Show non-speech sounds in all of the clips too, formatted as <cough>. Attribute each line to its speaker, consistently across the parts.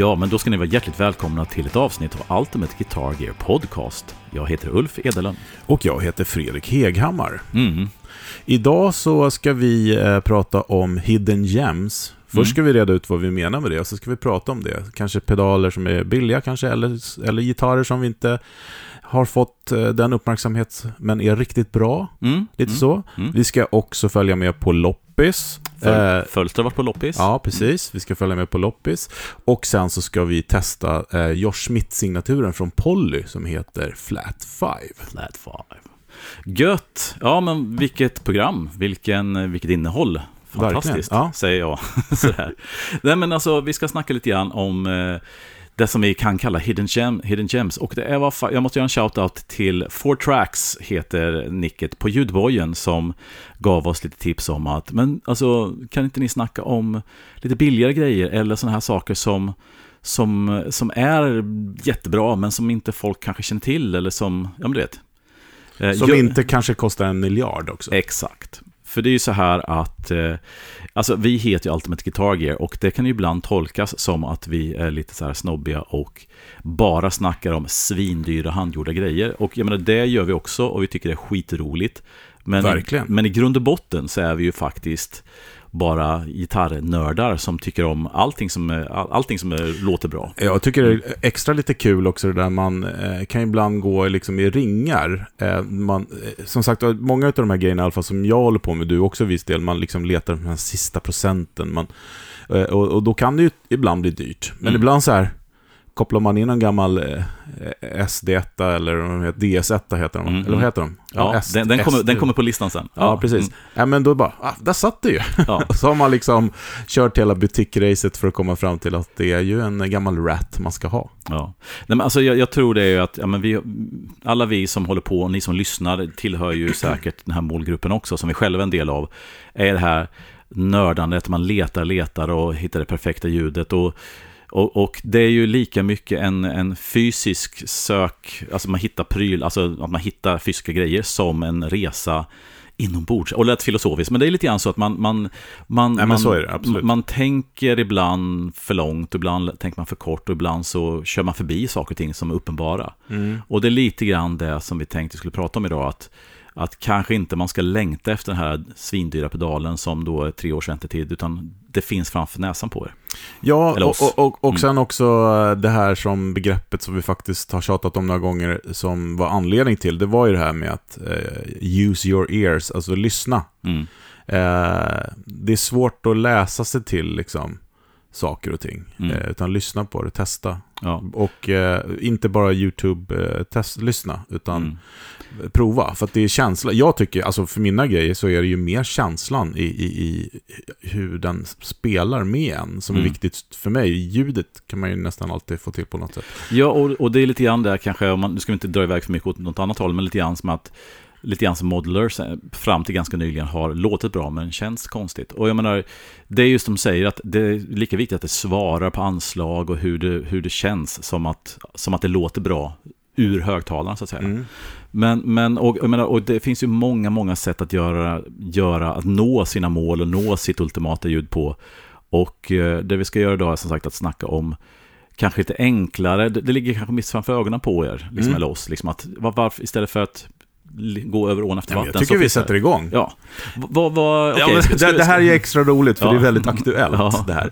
Speaker 1: Ja, men då ska ni vara hjärtligt välkomna till ett avsnitt av Ultimate Guitar Gear Podcast. Jag heter Ulf Edelund.
Speaker 2: Och jag heter Fredrik Heghammar.
Speaker 1: Mm.
Speaker 2: Idag så ska vi eh, prata om Hidden Gems. Först
Speaker 1: Mm.
Speaker 2: ska vi reda ut vad vi menar med det, och så ska vi prata om det. Kanske pedaler som är billiga kanske, eller, eller gitarrer som vi inte har fått eh, den uppmärksamhet, men är riktigt bra.
Speaker 1: Mm.
Speaker 2: Lite
Speaker 1: mm.
Speaker 2: så.
Speaker 1: Mm.
Speaker 2: Vi ska också följa med på loppis.
Speaker 1: Föl-
Speaker 2: Eh,
Speaker 1: Fölster har varit på loppis.
Speaker 2: Ja, precis. Vi ska följa med på loppis. Och sen så ska vi testa eh, Josh Smith-signaturen från Polly som heter Flat 5.
Speaker 1: Flat five. Gött! Ja, men vilket program, vilken, vilket innehåll. Fantastiskt,
Speaker 2: ja.
Speaker 1: säger jag. <laughs> Sådär. Nej, men alltså, vi ska snacka lite grann om eh, det som vi kan kalla hidden, gem, hidden gems. Och det är vad jag måste göra en shout-out till Four Tracks, heter nicket, på ljudbojen, som gav oss lite tips om att, men alltså, kan inte ni snacka om lite billigare grejer, eller sådana här saker som som, som är jättebra, men som inte folk kanske känner till, eller som, ja men du vet. Eh,
Speaker 2: Som
Speaker 1: jag-
Speaker 2: inte kanske kostar en miljard också.
Speaker 1: Exakt. För det är ju så här att, eh, alltså vi heter ju Ultimate Guitar Gear och det kan ju ibland tolkas som att vi är lite så här snobbiga och bara snackar om svindyra handgjorda grejer. Och jag menar, det gör vi också och vi tycker det är skitroligt. Men,
Speaker 2: Verkligen.
Speaker 1: men i grund och botten så är vi ju faktiskt bara gitarrnördar som tycker om allting som, all- allting som låter bra.
Speaker 2: Jag tycker det är extra lite kul också det där man eh, kan ibland gå liksom i ringar. Eh, man, eh, som sagt, många av de här grejerna, i alla fall som jag håller på med, du också viss del, man liksom letar den här sista procenten. Man, eh, och, och då kan det ju ibland bli dyrt. Men
Speaker 1: Mm.
Speaker 2: ibland så här, kopplar man in en gammal eh, SD1 eller vad de heter, DS1 heter de,
Speaker 1: Mm,
Speaker 2: eller vad heter de?
Speaker 1: Ja,
Speaker 2: S-
Speaker 1: den, den, kommer, den kommer på listan sen.
Speaker 2: Ja, precis.
Speaker 1: Mm,
Speaker 2: Ja, men då bara, ah, där satt det ju.
Speaker 1: ja. <laughs>
Speaker 2: Så har man liksom kört hela butikracet för att komma fram till att det är ju en gammal rat man ska ha.
Speaker 1: Ja. Nej, men alltså, jag, jag tror det är ju att ja, men vi, alla vi som håller på, och ni som lyssnar, tillhör ju säkert den här målgruppen också, som vi själva är en del av, är det här nördandet, man letar, letar och hittar det perfekta ljudet. Och, och, och det är ju lika mycket en, en fysisk sök, alltså man hittar pryl, alltså att man hittar fysiska grejer, som en resa inombords. Och lät filosofiskt, men det är lite grann så att man, man, man,
Speaker 2: men
Speaker 1: man,
Speaker 2: det,
Speaker 1: man tänker ibland för långt, ibland tänker man för kort och ibland så kör man förbi saker och ting som är uppenbara. Och det är lite grann det som vi tänkte skulle prata om idag, att, att kanske inte man ska längta efter den här svindyra pedalen som då är tre års väntetid, utan det finns framför näsan på er.
Speaker 2: Ja, och, och, och,
Speaker 1: Mm.
Speaker 2: sen också eh, det här som begreppet som vi faktiskt har tjatat om några gånger, som var anledning till, det var ju det här med att eh, use your ears, alltså lyssna.
Speaker 1: Mm.
Speaker 2: Eh, det är svårt att läsa sig till liksom, saker och ting,
Speaker 1: Mm.
Speaker 2: eh, utan lyssna på det, testa.
Speaker 1: Ja.
Speaker 2: Och eh, inte bara YouTube-test, lyssna, utan
Speaker 1: Mm.
Speaker 2: Prova. För att det är känsla. Jag tycker, alltså för mina grejer så är det ju mer känslan i, i, i hur den spelar med en som är
Speaker 1: Mm.
Speaker 2: viktigt för mig. Ljudet kan man ju nästan alltid få till på något sätt.
Speaker 1: Ja, och, och det är lite grann där kanske, om man, nu ska vi inte dra iväg för mycket åt något annat håll, men lite grann som att Lite grann som Modelers eh, fram till ganska nyligen har låtit bra men känns konstigt. Och jag menar, det är just som säger att det är lika viktigt att det svarar på anslag och hur det, hur det känns som att, som att det låter bra ur högtalarna så att säga.
Speaker 2: Mm.
Speaker 1: Men, men och, menar, och det finns ju många, många sätt att göra, göra, att nå sina mål och nå sitt ultimata ljud på. Och eh, det vi ska göra idag är som sagt att snacka om kanske lite enklare, det, det ligger kanske mitt framför ögonen på er, liksom,
Speaker 2: Mm.
Speaker 1: eller oss, liksom att var, varför, istället för att gå över ån efter
Speaker 2: Ja,
Speaker 1: vatten.
Speaker 2: jag tycker vi sätter igång.
Speaker 1: Ja,
Speaker 2: Ja,
Speaker 1: okej,
Speaker 2: men
Speaker 1: ska- ska-
Speaker 2: det, det här är extra roligt för
Speaker 1: Ja.
Speaker 2: det är väldigt aktuellt
Speaker 1: Ja.
Speaker 2: det här.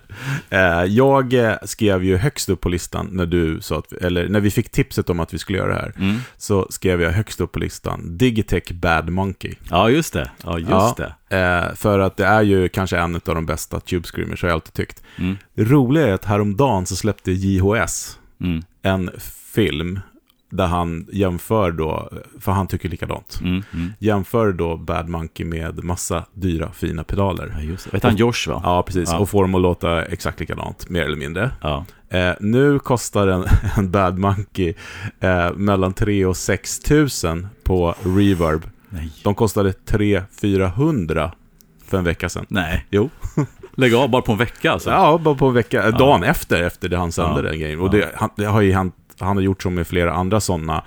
Speaker 2: Eh, Jag eh, skrev ju högst upp på listan när du sa att, eller när vi fick tipset om att vi skulle göra det här,
Speaker 1: Mm.
Speaker 2: så skrev jag högst upp på listan Digitech Bad Monkey.
Speaker 1: Ja, just det. Ja, just
Speaker 2: Ja.
Speaker 1: det.
Speaker 2: Eh, för att det är ju kanske en av de bästa Tube Screamers, har jag alltid tyckt.
Speaker 1: Mm.
Speaker 2: Det roliga är att häromdagen så släppte JHS
Speaker 1: Mm.
Speaker 2: en film där han jämför då, för han tycker likadant,
Speaker 1: Mm. Mm.
Speaker 2: jämför då Bad Monkey med massa dyra fina pedaler.
Speaker 1: Ja, just det. Vet han Josh, va?
Speaker 2: Ja, precis.
Speaker 1: Ja.
Speaker 2: Och får dem att låta exakt likadant, mer eller mindre.
Speaker 1: Ja.
Speaker 2: Eh, nu kostar en, <laughs> en Bad Monkey eh, mellan 3 och 6 tusen på Reverb.
Speaker 1: Nej.
Speaker 2: De kostade 300-400 för en vecka sedan.
Speaker 1: Nej.
Speaker 2: Jo. <laughs>
Speaker 1: Lägg av bara på en vecka alltså.
Speaker 2: Ja, bara på en vecka. Dagen efter, efter det han sände den grejen. Och det, han, det har ju hänt, han har gjort så med flera andra sådana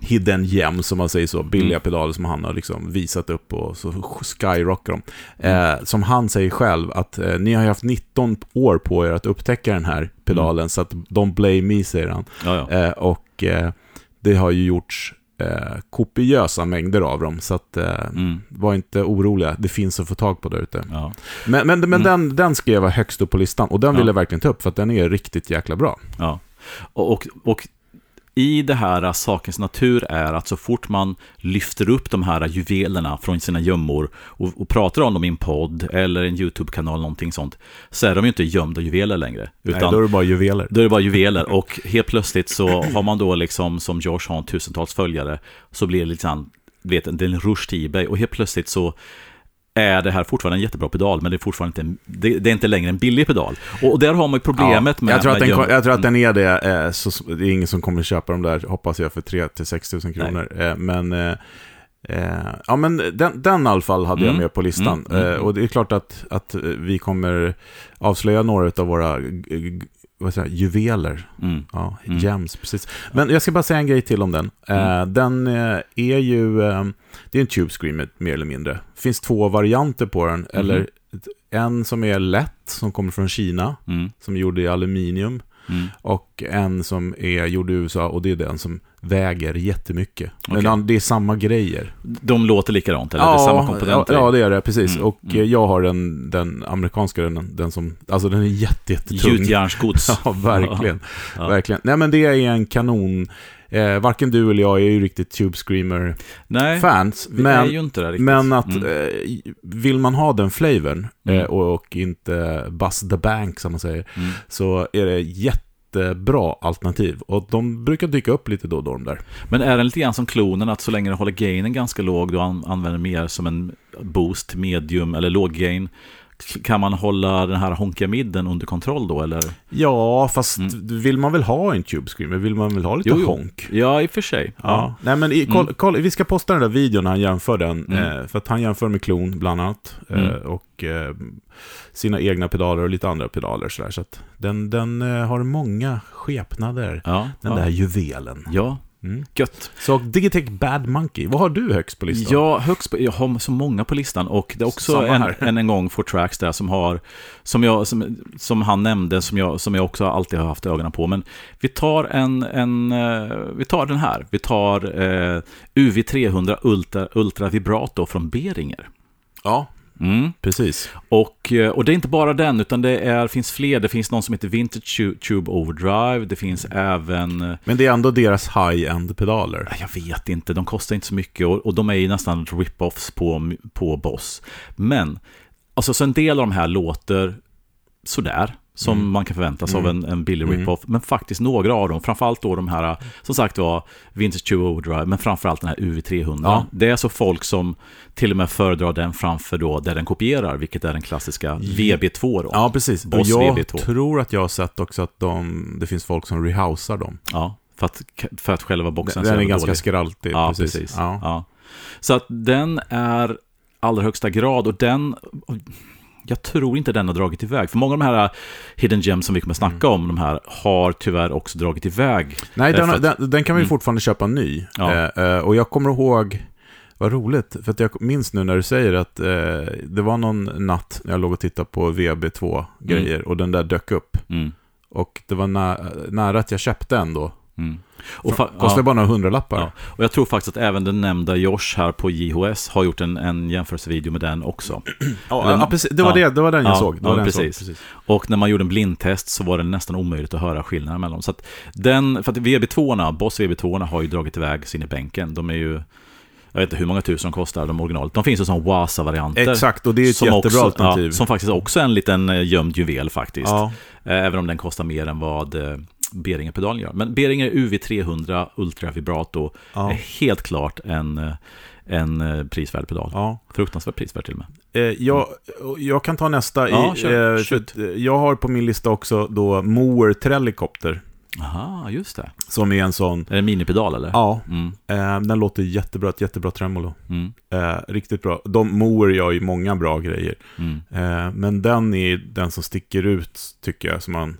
Speaker 2: hidden gem, som man säger så, billiga
Speaker 1: Mm.
Speaker 2: pedaler som han har liksom visat upp och så skyrockar de.
Speaker 1: Mm.
Speaker 2: Eh, som han säger själv, att eh, ni har ju haft 19 år på er att upptäcka den här pedalen, så att don't blame me, säger han.
Speaker 1: Ja, ja.
Speaker 2: Eh, och eh, det har ju gjorts eh, kopiösa mängder av dem, så att eh,
Speaker 1: Mm.
Speaker 2: var inte oroliga, det finns att få tag på där ute.
Speaker 1: ja.
Speaker 2: Men, men, men
Speaker 1: Mm.
Speaker 2: den, den skrev jag högst upp på listan, och den
Speaker 1: Ja.
Speaker 2: vill jag verkligen ta upp, för att den är riktigt jäkla bra.
Speaker 1: Ja. Och, och, och i det här sakens natur är att så fort man lyfter upp de här juvelerna från sina gömmor och, och pratar om dem i en podd eller en YouTube-kanal, någonting sånt, så är de ju inte gömda juveler längre. Utan
Speaker 2: Nej, då är det bara juveler.
Speaker 1: Då är det bara juveler och helt plötsligt så har man då liksom som Josh har tusentals följare så blir det liksom, vet, det är en rush till Ebay och helt plötsligt så är det här fortfarande en jättebra pedal men det är fortfarande inte, en, det, det är inte längre en billig pedal. Och, och där har man ju problemet
Speaker 2: Ja,
Speaker 1: med...
Speaker 2: jag, tror att den, jag tror att den är det, eh, så, det är ingen som kommer köpa dem där, hoppas jag, för 3-6 tusen kronor. Eh, men, eh, eh, ja men den, den i alla fall hade jag
Speaker 1: Mm.
Speaker 2: med på listan.
Speaker 1: Mm, mm,
Speaker 2: Eh, och det är klart att, att vi kommer avslöja några av våra vad säger, juveler.
Speaker 1: Mm.
Speaker 2: Ja,
Speaker 1: Mm.
Speaker 2: gems, precis. Men jag ska bara säga en grej till om den. Eh,
Speaker 1: Mm.
Speaker 2: Den eh, är ju, eh, det är en Tube Screamer mer eller mindre. Det finns två varianter på den,
Speaker 1: Mhm.
Speaker 2: eller en som är lätt, som kommer från Kina,
Speaker 1: Mm.
Speaker 2: som är gjord i aluminium.
Speaker 1: Mm.
Speaker 2: Och en som är gjord i USA och det är den som väger jättemycket. Men
Speaker 1: Okej.
Speaker 2: han- det är samma grejer.
Speaker 1: De låter likadant, eller det är samma komponenter?
Speaker 2: ja, ja, det är det, precis.
Speaker 1: Mm,
Speaker 2: och
Speaker 1: mm.
Speaker 2: jag har den, den amerikanska, den, den som, alltså den är jätte, jättetung.
Speaker 1: Gjutjärnsgods. <laughs>
Speaker 2: Ja, verkligen.
Speaker 1: Ja.
Speaker 2: verkligen. Nej, men det är en kanon. Eh, varken du eller jag är ju riktigt Tube Screamer-fans. Men, men att
Speaker 1: Mm.
Speaker 2: eh, vill man ha den flavorn eh,
Speaker 1: Mm.
Speaker 2: och, och inte bust the bank, som man säger,
Speaker 1: Mm.
Speaker 2: så är det jättebra alternativ. Och de brukar dyka upp lite då och då, de där.
Speaker 1: Men är den lite grann som klonen, att så länge du håller gainen ganska låg, du an- använder mer som en boost, medium eller låg gain, kan man hålla den här honkiga midden under kontroll då, eller?
Speaker 2: Ja, fast
Speaker 1: Mm.
Speaker 2: vill man väl ha en Tube Screamer? Vill man väl ha lite
Speaker 1: Jo, jo.
Speaker 2: honk?
Speaker 1: Ja, i och för sig.
Speaker 2: Ja. Nej, men i, koll,
Speaker 1: Mm.
Speaker 2: koll, vi ska posta den där videon när han jämför den.
Speaker 1: Mm.
Speaker 2: Eh, för att han jämför med klon, bland annat. Eh,
Speaker 1: Mm.
Speaker 2: och eh, sina egna pedaler och lite andra pedaler. Så, där. så att den, den eh, har många skepnader.
Speaker 1: Ja,
Speaker 2: Den
Speaker 1: ja.
Speaker 2: där juvelen.
Speaker 1: ja,
Speaker 2: Mm.
Speaker 1: gött.
Speaker 2: Så Digitech Bad Monkey, vad har du högst på listan?
Speaker 1: Ja, högst på, jag har så många på listan och det är också en, en, en gång for tracks där som har, som, jag, som, som han nämnde, som jag, som jag också alltid har haft ögonen på. Men vi tar en, en eh, vi tar den här. Vi tar eh, UV300 Ultra, Ultra Vibrato från Beringer.
Speaker 2: Ja,
Speaker 1: Mm.
Speaker 2: precis.
Speaker 1: Och, eh, och det är inte bara den, utan det är, finns fler. Det finns någon som heter Vintage Tu- Tube Overdrive. Det finns även... eh,
Speaker 2: Men det är ändå deras high-end pedaler.
Speaker 1: Jag vet inte, de kostar inte så mycket och, och de är ju nästan rip-offs på, på Boss. Men, alltså så en del av de här låter sådär, som
Speaker 2: Mm.
Speaker 1: man kan förvänta sig av
Speaker 2: Mm.
Speaker 1: en, en billig
Speaker 2: Mm.
Speaker 1: rip-off. Men faktiskt några av dem, framförallt då de här, som sagt var, Vintage 2 Overdrive, men framförallt den här UV300.
Speaker 2: Ja.
Speaker 1: Det är så folk som till och med föredrar den framför då där den kopierar, vilket är den klassiska VB2 då.
Speaker 2: Ja, precis. Och
Speaker 1: Boss
Speaker 2: jag
Speaker 1: VB2.
Speaker 2: tror att jag har sett också att de, det finns folk som rehousar dem.
Speaker 1: Ja, för att, för att själva boxen
Speaker 2: Den är
Speaker 1: jävla
Speaker 2: ganska
Speaker 1: dålig.
Speaker 2: skraltig.
Speaker 1: Ja,
Speaker 2: precis.
Speaker 1: precis.
Speaker 2: Ja.
Speaker 1: Ja. Så att den är allra högsta grad och den... Jag tror inte den har dragit iväg. För många av de här hidden gems som vi kommer snacka
Speaker 2: Mm.
Speaker 1: om, de här, har tyvärr också dragit iväg.
Speaker 2: Nej, den,
Speaker 1: att-
Speaker 2: den, den kan vi
Speaker 1: Mm.
Speaker 2: fortfarande köpa ny.
Speaker 1: Ja.
Speaker 2: Eh, eh, och jag kommer ihåg, vad roligt, för att jag minns nu när du säger att eh, det var någon natt när jag låg och tittade på VB2-grejer och den där dök upp.
Speaker 1: Mm.
Speaker 2: Och det var nä nära att jag köpte en då.
Speaker 1: Mm. Och,
Speaker 2: Kostade
Speaker 1: ja,
Speaker 2: bara några hundralappar.
Speaker 1: ja. och jag tror faktiskt att även den nämnda Josh här på JHS har gjort en, en jämförelsevideo med den också.
Speaker 2: Ja, precis. Det var, det, det var den jag
Speaker 1: Ja,
Speaker 2: såg. Det var
Speaker 1: ja,
Speaker 2: den jag såg.
Speaker 1: precis. Och när man gjorde en blindtest så var det nästan omöjligt att höra skillnaden mellan dem. Så den, för att VB2, Boss VB2 har ju dragit iväg sin i bänken. De är ju, jag vet inte hur många tusen de kostar, de originalet. De finns ju som Wasa-varianter.
Speaker 2: Exakt, och det är ett jättebra
Speaker 1: också,
Speaker 2: alternativ.
Speaker 1: Ja, som faktiskt också är en liten eh, gömd juvel faktiskt.
Speaker 2: Ja.
Speaker 1: Eh, Även om den kostar mer än vad eh, Beringer-pedalen gör. Men Beringer UV300 Ultra Vibrato
Speaker 2: Ja.
Speaker 1: är helt klart en, en eh, prisvärd pedal.
Speaker 2: Ja.
Speaker 1: Fruktansvärt prisvärd till och med.
Speaker 2: Eh, jag, jag kan ta nästa.
Speaker 1: Ja,
Speaker 2: i,
Speaker 1: kör.
Speaker 2: eh, för eh, jag har på min lista också då Moer Trellicopter.
Speaker 1: Aha, just det.
Speaker 2: Som är en sån,
Speaker 1: Är det en minipedal eller?
Speaker 2: ja,
Speaker 1: Mm,
Speaker 2: eh, den låter jättebra, ett jättebra tremolo.
Speaker 1: mm,
Speaker 2: Eh, riktigt bra. De Moer gör ju många bra grejer.
Speaker 1: mm.
Speaker 2: Eh, men den är den som sticker ut, tycker jag, som man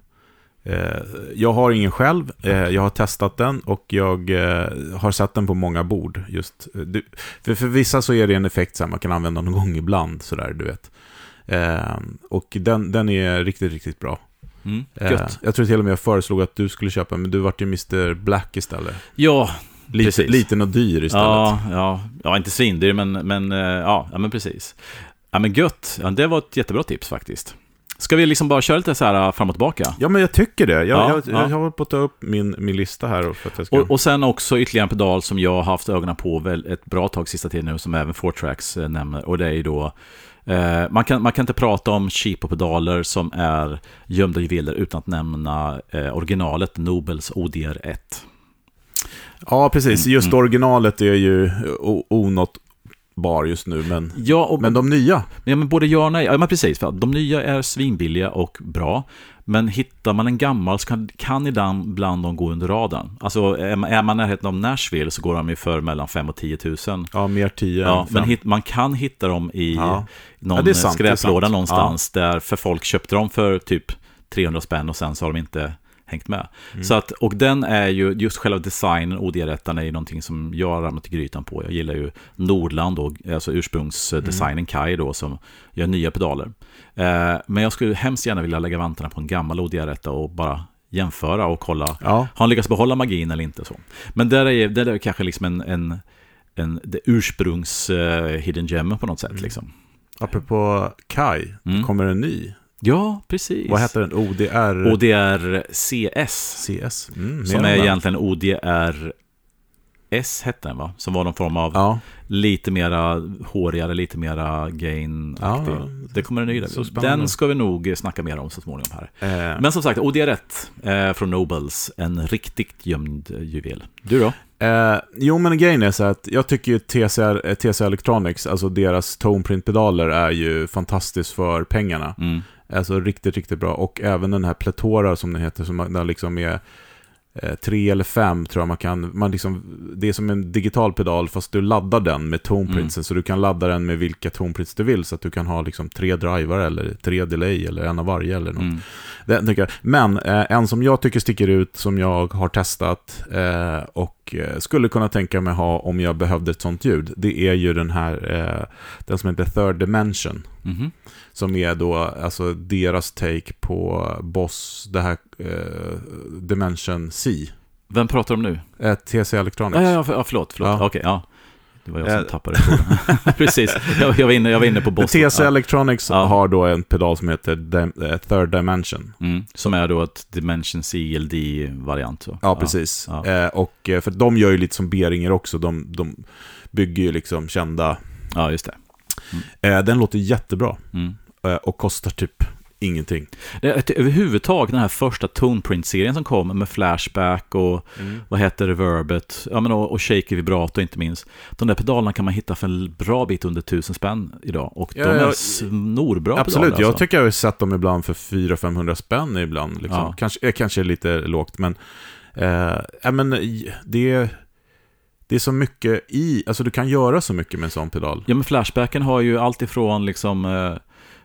Speaker 2: jag har ingen själv, eh, jag har testat den och jag eh, har sett den på många bord. Just, eh, för, för vissa så är det en effekt som man kan använda någon gång ibland, sådär, du vet. Eh, och den, den är riktigt, riktigt bra.
Speaker 1: Mm,
Speaker 2: Eh, jag tror till och med jag föreslog att du skulle köpa, men du vart ju Mr Black istället.
Speaker 1: Ja,
Speaker 2: Lite,
Speaker 1: Precis.
Speaker 2: liten och dyr istället.
Speaker 1: ja, ja, ja, inte svindyr, men, men eh, ja, ja, men precis. Ja, men gött. Ja, det var ett jättebra tips faktiskt. Ska vi liksom bara köra lite så här uh, fram och tillbaka?
Speaker 2: Ja, men jag tycker det. Jag,
Speaker 1: Ja,
Speaker 2: jag,
Speaker 1: ja.
Speaker 2: jag har på att ta upp min, min lista här. För att jag ska...
Speaker 1: Och, och sen också ytterligare en pedal som jag har haft ögonen på väl ett bra tag sista tiden nu, som även Fortrax eh, nämner. Och det är ju då, eh, man, kan, man kan inte prata om cheapo-pedaler som är gömda juveler utan att nämna eh, originalet Nobels ODR1.
Speaker 2: Ja, precis.
Speaker 1: Mm,
Speaker 2: Just
Speaker 1: mm.
Speaker 2: originalet är ju o- onåtbar just nu, men,
Speaker 1: Ja, och,
Speaker 2: men de nya.
Speaker 1: Ja, men både ja och nej. Ja, men precis. För de nya är svinbilliga och bra. Men hittar man en gammal så kan, kan ibland bland de gå under radarn. Alltså är man, är man närheten av Nashville så går de ju för mellan 5 och 10 000.
Speaker 2: Ja, mer 10
Speaker 1: Ja, men hit, man kan hitta dem i
Speaker 2: Ja.
Speaker 1: någon
Speaker 2: Ja, sant,
Speaker 1: skräplåda någonstans. Där för folk köpte dem för typ 300 spänn och sen så har de inte hängt med.
Speaker 2: Mm.
Speaker 1: Så att, och den är ju, just själva designen, OD-rättan är ju någonting som jag har ramlat i grytan på. Jag gillar ju Nordland, då, alltså ursprungsdesignen
Speaker 2: Mm.
Speaker 1: Kai då, som gör nya pedaler. Eh, men jag skulle hemskt gärna vilja lägga vantarna på en gammal OD-rätta och bara jämföra och kolla,
Speaker 2: Ja,
Speaker 1: har han lyckats behålla magin eller inte? så. Men där är, där är kanske liksom en, en, en det ursprungs eh, hidden gem på något sätt.
Speaker 2: Mm.
Speaker 1: Liksom.
Speaker 2: apropå Kai,
Speaker 1: Mm.
Speaker 2: kommer en ny.
Speaker 1: Ja, precis.
Speaker 2: Vad heter den? ODR
Speaker 1: ODR CS.
Speaker 2: CS? Mm,
Speaker 1: Som är egentligen ODR S hette den va? Som var någon form av
Speaker 2: Ja,
Speaker 1: lite mera hårigare, lite mera gain
Speaker 2: Ja,
Speaker 1: Det kommer en ny där. Den ska vi nog snacka mer om så småningom här.
Speaker 2: eh,
Speaker 1: Men som sagt, ODR1 eh, från Nobles, en riktigt gömd juvel. Du då?
Speaker 2: Eh, jo, men grejen är så att jag tycker ju TCR, eh, TCR Electronics, alltså deras toneprint-pedaler är ju fantastiskt för pengarna.
Speaker 1: Mm.
Speaker 2: Alltså riktigt, riktigt bra. Och även den här Pletora som den heter, som där liksom är eh, tre eller fem tror jag man kan, man liksom, det är som en digital pedal fast du laddar den med toneprintsen.
Speaker 1: Mm.
Speaker 2: Så du kan ladda den med vilka toneprints du vill. Så att du kan ha liksom tre drivar eller tre delay eller en av varje eller något.
Speaker 1: Mm.
Speaker 2: Den jag. Men eh, en som jag tycker sticker ut, som jag har testat eh, och eh, skulle kunna tänka mig ha om jag behövde ett sånt ljud, det är ju den här, eh, den som heter Third Dimension.
Speaker 1: Mhm.
Speaker 2: Som är då alltså deras take på Boss, det här eh, Dimension C.
Speaker 1: Vem pratar om nu?
Speaker 2: Eh, TC Electronics.
Speaker 1: Ja, ja, ja, för- ja förlåt. förlåt.
Speaker 2: Ja.
Speaker 1: Okej, ja. Det var jag som
Speaker 2: Eh.
Speaker 1: tappade frågan. <laughs> Precis, jag, jag, var inne, jag var inne på bossen.
Speaker 2: TC
Speaker 1: Ja.
Speaker 2: Electronics
Speaker 1: Ja.
Speaker 2: har då en pedal som heter Dim- eh, Third Dimension.
Speaker 1: Mm, som är då ett Dimension CLD-variant. så.
Speaker 2: Ja, precis.
Speaker 1: ja.
Speaker 2: Eh, och eh, för de gör ju lite som Beringer också. De, de bygger ju liksom kända...
Speaker 1: Ja, just det.
Speaker 2: Eh, den låter jättebra.
Speaker 1: Mm.
Speaker 2: Eh, och kostar typ ingenting.
Speaker 1: Det överhuvudtaget den här första Toneprint-serien som kom med Flashback och vad heter Reverbet, ja, men och, och Shaker Vibrato inte minst. De där pedalerna kan man hitta för en bra bit under tusen spänn idag och
Speaker 2: Ja,
Speaker 1: de är
Speaker 2: ja,
Speaker 1: snorbra
Speaker 2: Absolut,
Speaker 1: pedaler.
Speaker 2: jag
Speaker 1: alltså.
Speaker 2: tycker jag har sett dem ibland för 400-500 spänn ibland. Liksom.
Speaker 1: Ja.
Speaker 2: Kanske, kanske lite lågt, men, eh, ja, men det, är- det är så mycket i, alltså du kan göra så mycket med en sån pedal.
Speaker 1: Ja, men Flashbacken har ju allt ifrån liksom, eh,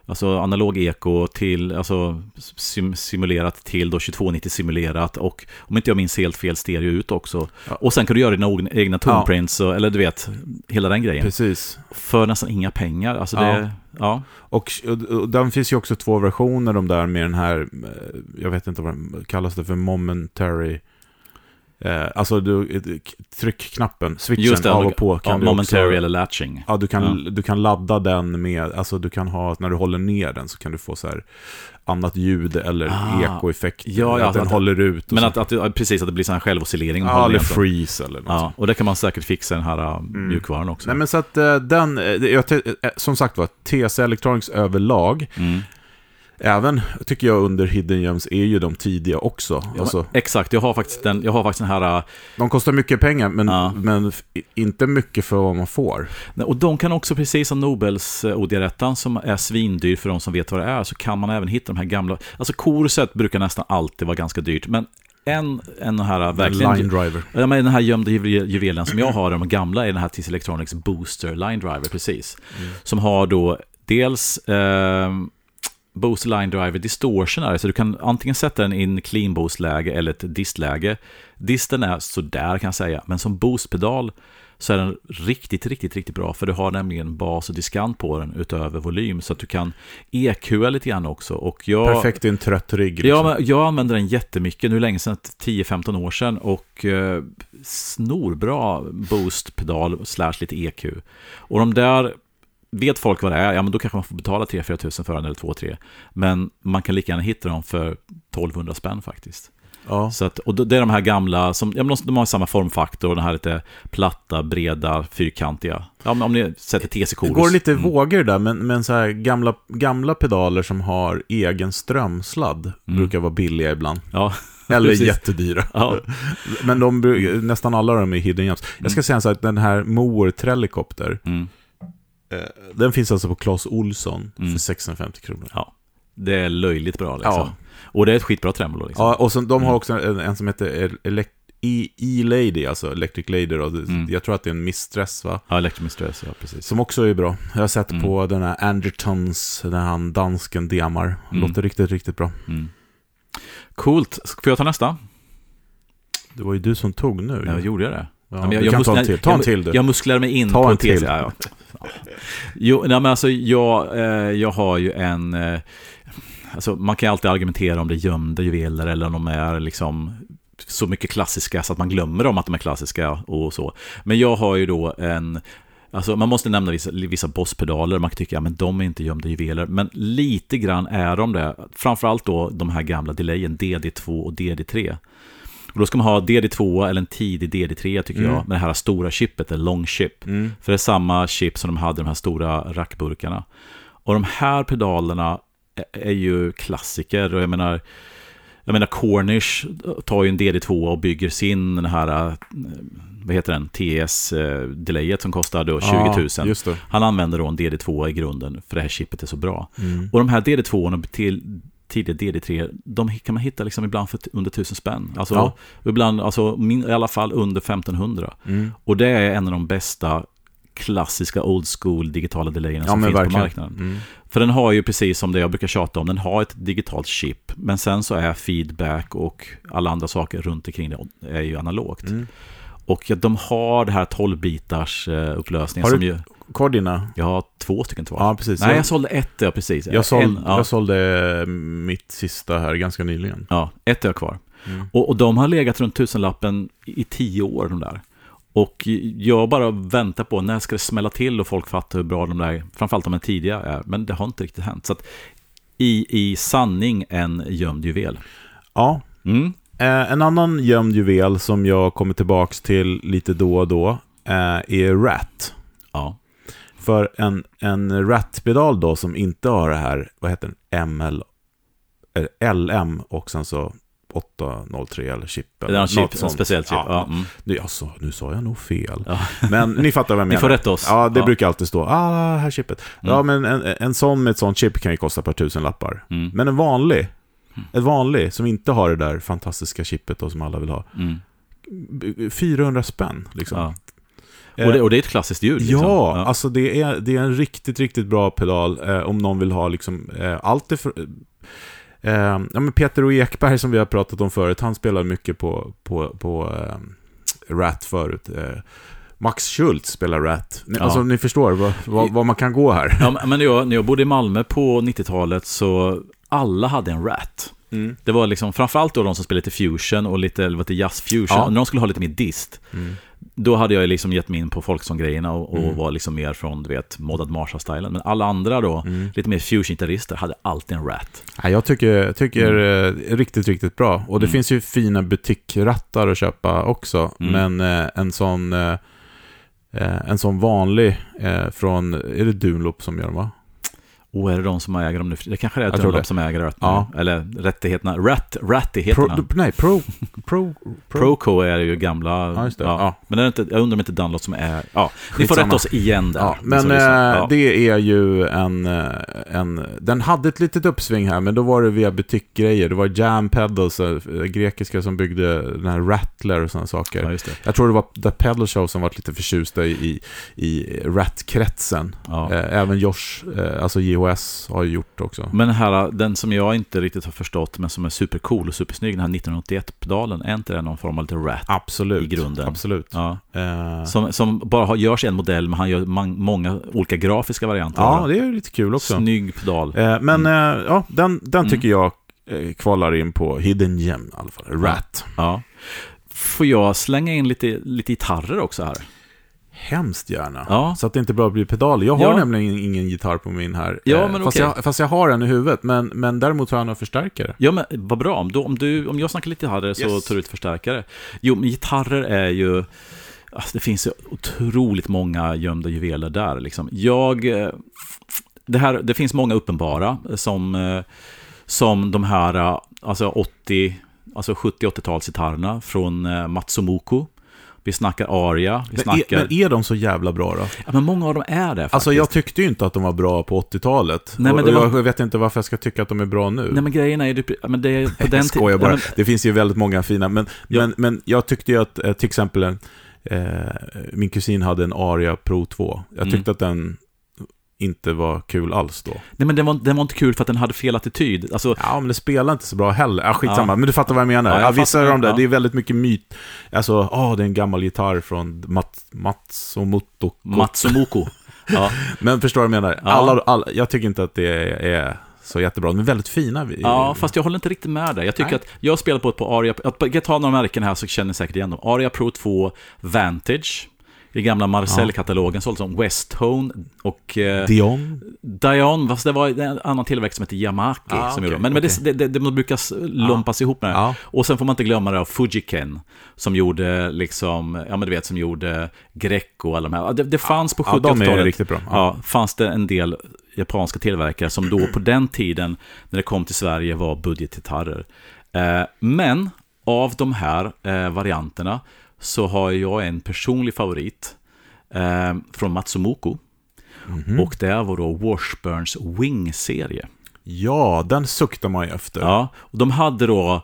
Speaker 1: alltså analog eko till, alltså sim simulerat till då 2290 simulerat och om inte jag minns helt fel stereo ut också.
Speaker 2: Ja.
Speaker 1: Och sen kan du göra dina egna toneprints, och, eller du vet, hela den grejen.
Speaker 2: Precis.
Speaker 1: För nästan inga pengar. Alltså
Speaker 2: Ja.
Speaker 1: det, ja.
Speaker 2: Och, och, och den finns ju också två versioner, de där med den här, eh, jag vet inte vad den kallas det för, momentary, eh, alltså du, eh, tryckknappen, switchen
Speaker 1: det,
Speaker 2: av och på
Speaker 1: ja,
Speaker 2: kan du
Speaker 1: momentary
Speaker 2: också,
Speaker 1: eller latching.
Speaker 2: Ja, du kan, du kan ladda den med, alltså du kan ha, när du håller ner den så kan du få så här annat ljud eller
Speaker 1: Ah.
Speaker 2: ekoeffekt.
Speaker 1: Ja, ja,
Speaker 2: att den
Speaker 1: att-
Speaker 2: håller ut.
Speaker 1: Men
Speaker 2: så.
Speaker 1: att, att, precis, att det blir sån här självoscillering.
Speaker 2: ja, eller freeze eller något.
Speaker 1: Ja, och det kan man säkert fixa den här uh, mjukvaran också.
Speaker 2: Nej, men så att eh, den, eh, jag, som sagt var, TC Electronics överlag,
Speaker 1: Mm.
Speaker 2: Även tycker jag under Hidden Gems är ju de tidiga också.
Speaker 1: Ja,
Speaker 2: alltså,
Speaker 1: exakt, jag har faktiskt den, jag har faktiskt den här... uh,
Speaker 2: de kostar mycket pengar, men,
Speaker 1: Ja.
Speaker 2: men inte mycket för vad man får.
Speaker 1: Och de kan också, precis som Nobels eh, OD-rättan som är svindyr för de som vet vad det är, så kan man även hitta de här gamla... Alltså Corset brukar nästan alltid vara ganska dyrt, men en, en här eh, verkligen...
Speaker 2: Line driver.
Speaker 1: Ja, men den här gömda juve- juvelen som jag har, de gamla, är den här TC Electronics Booster Line Driver, precis. Som har då dels, eh, Boost Line Driver Distortion är så du kan antingen sätta den in clean boost-läge eller ett distläge. Disten är sådär kan jag säga, men som boostpedal så är den riktigt, riktigt, riktigt bra. För du har nämligen bas och diskant på den utöver volym. Så att du kan EQa lite grann också. Och jag,
Speaker 2: Perfekt i en trött rigg. Liksom.
Speaker 1: Ja, men jag använder den jättemycket. Nu länge sedan, 10-15 år sedan. Och eh, snorbra boost-pedal slash lite EQ. Och de där vet folk vad det är, ja men då kanske man får betala 3-4 tusen för den eller 2-3. Men man kan lika gärna hitta dem för 1200 spänn faktiskt.
Speaker 2: Ja.
Speaker 1: Så att, och det är de här gamla, som, ja, men de har samma formfaktor, och den här lite platta, breda, fyrkantiga. Ja, men om ni sätter TC
Speaker 2: Det går lite mm. vågor där, men, men så här gamla, gamla pedaler som har egen strömsladd
Speaker 1: Mm.
Speaker 2: brukar vara billiga ibland.
Speaker 1: Ja, <laughs>
Speaker 2: Eller
Speaker 1: precis.
Speaker 2: jättedyra.
Speaker 1: Ja. <laughs>
Speaker 2: Men de, nästan alla av dem är hidden gems. Jag ska säga så att den här Moer Trellicopter,
Speaker 1: Mm.
Speaker 2: Eh, den finns alltså på Clas Olsson
Speaker 1: Mm.
Speaker 2: för 650 kronor.
Speaker 1: ja. Det är löjligt bra liksom.
Speaker 2: Ja.
Speaker 1: Och det är ett skitbra tremolo liksom.
Speaker 2: Ja, och så, de har
Speaker 1: Mm.
Speaker 2: också en, en som heter E- E-Lady, alltså Electric Lady. Då.
Speaker 1: Mm.
Speaker 2: Jag tror att det är en Mistress, va?
Speaker 1: Ja, Electric Mistress, ja precis.
Speaker 2: Som också är bra. Jag har sett
Speaker 1: Mm.
Speaker 2: på den här Andertons, den här dansken demar.
Speaker 1: Mm.
Speaker 2: Låter riktigt, riktigt bra.
Speaker 1: Mm. Coolt. Får jag ta nästa?
Speaker 2: Det var ju du som tog nu.
Speaker 1: Ja, gjorde jag det?
Speaker 2: Ja,
Speaker 1: men
Speaker 2: du kan ta en till. Ta en
Speaker 1: jag,
Speaker 2: till du.
Speaker 1: Jag musklar mig in
Speaker 2: Ta
Speaker 1: på
Speaker 2: en
Speaker 1: en till.
Speaker 2: till.
Speaker 1: Ja, ja. Jo, nej, men alltså jag, eh, jag har ju en... Eh, alltså man kan ju alltid argumentera om det är gömda juveler eller om de är liksom så mycket klassiska så att man glömmer om att de är klassiska och så. Men jag har ju då en... Alltså man måste nämna vissa, vissa bosspedaler, man kan tycka att ja, de är inte gömda juveler, men lite grann är de det. Framförallt då de här gamla delayen, DD2 och DD3. Och då ska man ha DD2 eller en tidig DD3 tycker
Speaker 2: Mm.
Speaker 1: jag, med det här stora chippet, eller long chip.
Speaker 2: Mm.
Speaker 1: För det är samma chip som de hade, de här stora rackburkarna. Och de här pedalerna är- ju klassiker. Och jag menar, jag menar Cornish tar ju en DD2 och bygger sin den här, eh, vad heter den, TS-delayet som kostar då 20 000.
Speaker 2: Ja, just det.
Speaker 1: Han använder då en DD2 i grunden, för det här chippet är så bra.
Speaker 2: Mm.
Speaker 1: Och de här DD2 till tidiga DD3, de kan man hitta liksom ibland för under 1000 spänn. Alltså,
Speaker 2: Ja.
Speaker 1: ibland, alltså min, i alla fall under 1500.
Speaker 2: Mm.
Speaker 1: Och det är en av de bästa klassiska old school digitala delayerna
Speaker 2: Ja,
Speaker 1: som finns på
Speaker 2: verkligen.
Speaker 1: marknaden.
Speaker 2: Mm.
Speaker 1: För den har ju precis som det jag brukar tjata om, den har ett digitalt chip, men sen så är feedback och alla andra saker runt omkring det är ju analogt.
Speaker 2: Mm.
Speaker 1: Och de har det här 12-bitars eh, upplösningen
Speaker 2: Har du-
Speaker 1: som ju,
Speaker 2: Kvar dina?
Speaker 1: jag har två stycken kvar.
Speaker 2: Ja, precis.
Speaker 1: Nej,
Speaker 2: jag,
Speaker 1: sålde ett, ja precis.
Speaker 2: jag, såld,
Speaker 1: En, ja,
Speaker 2: jag sålde mitt sista här ganska nyligen.
Speaker 1: ja, ett är jag kvar.
Speaker 2: Mm.
Speaker 1: Och, och de har legat runt tusenlappen i i tio år, de där. Och jag bara väntar på när ska det smälla till och folk fattar hur bra de där, framförallt de här tidiga är. Men det har inte riktigt hänt. Så att i, i sanning en gömd juvel.
Speaker 2: Ja,
Speaker 1: Mm.
Speaker 2: Eh, en annan gömd juvel som jag kommer tillbaks till lite då och då eh, är Rat.
Speaker 1: Ja.
Speaker 2: För en, en Rat-pedal då som inte har det här, vad heter den, ML, LM och sen så 803 eller chip.
Speaker 1: Det
Speaker 2: Eller
Speaker 1: är en,
Speaker 2: något
Speaker 1: chip, en
Speaker 2: sånt.
Speaker 1: speciell chip.
Speaker 2: Ja,
Speaker 1: Ja. Mm.
Speaker 2: Sa, nu sa jag nog fel.
Speaker 1: Ja.
Speaker 2: Men ni fattar vad jag <laughs>
Speaker 1: Ni
Speaker 2: menar.
Speaker 1: får rätta oss.
Speaker 2: Ja, det
Speaker 1: Ja.
Speaker 2: brukar alltid stå, ah, här chippet. Ja,
Speaker 1: Mm.
Speaker 2: men en, en sån med ett sånt chip kan ju kosta ett par tusen lappar.
Speaker 1: Mm.
Speaker 2: Men en vanlig, ett vanlig som inte har det där fantastiska chippet då, som alla vill ha.
Speaker 1: Mm.
Speaker 2: 400 spänn liksom.
Speaker 1: Ja. Och, det, och det är ett klassiskt ljud. Liksom.
Speaker 2: Ja, alltså det är, det är en riktigt, riktigt bra pedal eh, om någon vill ha liksom eh, allt ifrån... Eh, ja, men Peter och Ekberg som vi har pratat om förut, han spelar mycket på, på, på eh, Rat förut. Eh, Max Schultz spelar Rat. Ni,
Speaker 1: Ja.
Speaker 2: Alltså ni förstår vad, vad, vad man kan gå här.
Speaker 1: Ja, men när jag, när jag bodde i Malmö på 90-talet så alla hade en Rat.
Speaker 2: Mm.
Speaker 1: Det var liksom framförallt då de som spelade lite fusion och lite, det, jazz fusion.
Speaker 2: Ja.
Speaker 1: När de skulle ha lite mer dist,
Speaker 2: Mm.
Speaker 1: Då hade jag liksom gett mig in på Folksong-grejerna och, och
Speaker 2: Mm.
Speaker 1: var liksom mer från, du vet, Modad Marshall-stilen. Men alla andra då,
Speaker 2: Mm.
Speaker 1: lite mer fusion-gitarrister, hade alltid en Rat.
Speaker 2: Ja, jag tycker, tycker eh, riktigt, riktigt bra. Och det
Speaker 1: Mm.
Speaker 2: finns ju fina butikrattar att köpa också.
Speaker 1: Mm.
Speaker 2: Men eh, en sån eh, eh, en sån vanlig eh, från, är det Dunlop som gör dem va?
Speaker 1: Och är det de som äger dem nu? Det kanske är Dunlop
Speaker 2: det.
Speaker 1: som äger rätt nu.
Speaker 2: Ja.
Speaker 1: Eller rättigheterna. Rat,
Speaker 2: Pro,
Speaker 1: rättigheterna.
Speaker 2: nej, Pro, Pro, Pro.
Speaker 1: Proco är ju gamla...
Speaker 2: Ja, just det. Ja.
Speaker 1: Men är det inte, jag undrar om inte Dunlop som är... Ja, ni får rätta oss igen där.
Speaker 2: Ja, men
Speaker 1: lyssnar.
Speaker 2: eh,
Speaker 1: Ja.
Speaker 2: det är ju en, eh, en... Den hade ett litet uppsving här, men då var det via butikgrejer. Det var Jam Pedals, eh, grekiska, som byggde den här Rattler och sådana saker.
Speaker 1: Ja, det.
Speaker 2: Jag tror det var The Pedal Show som var lite förtjusta i, i, i Rat-kretsen.
Speaker 1: Ja.
Speaker 2: Även Josh, alltså J.H. iOS har gjort också.
Speaker 1: Men den här, den som jag inte riktigt har förstått, men som är supercool och supersnygg, den här 1981-pedalen, är inte det någon form av lite rat?
Speaker 2: Absolut.
Speaker 1: I grunden.
Speaker 2: Absolut.
Speaker 1: Ja.
Speaker 2: Eh,
Speaker 1: Som, som bara har, görs en modell, men han gör många olika grafiska varianter.
Speaker 2: ja, det är lite kul också.
Speaker 1: Snygg pedal.
Speaker 2: Eh, men eh, ja, den, den
Speaker 1: Mm.
Speaker 2: tycker jag eh, kvalar in på Hidden Gem i alla fall. Rat.
Speaker 1: Ja. Får jag slänga in lite, lite gitarrer också här?
Speaker 2: Hemskt gärna.
Speaker 1: Ja.
Speaker 2: Så att det inte bara blir pedal. Jag har
Speaker 1: Ja.
Speaker 2: nämligen ingen gitarr på min här.
Speaker 1: Ja,
Speaker 2: Eh,
Speaker 1: men
Speaker 2: fast,
Speaker 1: okej.
Speaker 2: jag, fast jag har en i huvudet. Men, men däremot har jag några förstärkare.
Speaker 1: Ja, men vad bra. Om, då, om, du, om jag snackar lite gitarrer så
Speaker 2: Yes.
Speaker 1: tar du ut förstärkare. Jo, men gitarrer är ju... Alltså, det finns ju otroligt många gömda juveler där. Liksom. Jag... eh, Det, här, det finns många uppenbara som, eh, som de här alltså 80, alltså 70-80-talsgitarrerna från Matsumoko. Vi snackar Aria, vi
Speaker 2: Men
Speaker 1: snackar...
Speaker 2: är, men är de så jävla bra då?
Speaker 1: ja, men många av dem är det faktiskt.
Speaker 2: Alltså jag tyckte ju inte att de var bra på 80-talet.
Speaker 1: Nej, men det var-
Speaker 2: Jag vet inte varför jag ska tycka att de är bra nu.
Speaker 1: Nej men grejen är ju, ja, men det är <laughs> på den
Speaker 2: skojar bara.
Speaker 1: ja, men-
Speaker 2: Det finns ju väldigt många fina. Men,
Speaker 1: Ja.
Speaker 2: men, men jag tyckte ju att eh, till exempel en, eh, min kusin hade en Aria Pro 2. Jag
Speaker 1: Mm.
Speaker 2: tyckte att den inte var kul alls då.
Speaker 1: Nej men den var, den var inte kul för att den hade fel attityd. Alltså,
Speaker 2: Ja, men det spelar inte så bra heller. Ja, skitsamma,
Speaker 1: Ja.
Speaker 2: men du fattar vad jag menar.
Speaker 1: Ja,
Speaker 2: Ja,
Speaker 1: jag
Speaker 2: vissa
Speaker 1: fattar.
Speaker 2: av de där,
Speaker 1: Ja.
Speaker 2: det är väldigt mycket myt. Alltså, åh, det är en gammal gitarr från Mat, Matsumoto.
Speaker 1: Matsumoko. <laughs> Ja,
Speaker 2: Men förstår du vad jag menar?
Speaker 1: Ja.
Speaker 2: Alla, alla, jag tycker inte att det är så jättebra. De är väldigt fina.
Speaker 1: Ja, fast jag håller inte riktigt med dig. Jag tycker
Speaker 2: Nej.
Speaker 1: att jag spelar på ett på Aria, jag tar några märken här så känner ni säkert igen dem. Aria Pro 2 Vantage. I gamla Marcel-katalogen såld som Westtone och eh,
Speaker 2: Dion.
Speaker 1: Dion, fast det var en annan tillverkare som heter Yamaki
Speaker 2: Ah,
Speaker 1: som
Speaker 2: okej,
Speaker 1: gjorde. Men, men
Speaker 2: okej.
Speaker 1: det, det, det, de brukar s- lumpas ihop med det.
Speaker 2: Ja.
Speaker 1: Och sen får man inte glömma det av Fujiken, som gjorde liksom, ja men du vet, som gjorde Greco och alla de här. Det, det fanns på
Speaker 2: Ja, de är
Speaker 1: 70-talet.
Speaker 2: riktigt bra.
Speaker 1: Ja, fanns det en del japanska tillverkare som då på den tiden, när det kom till Sverige, var budgetgitarrer. Eh, men av de här eh, varianterna så har jag en personlig favorit eh, från Matsumoko.
Speaker 2: Mhm.
Speaker 1: Och det var då Washburns Wing-serie.
Speaker 2: Ja, den suktar man ju efter.
Speaker 1: Ja, och de hade då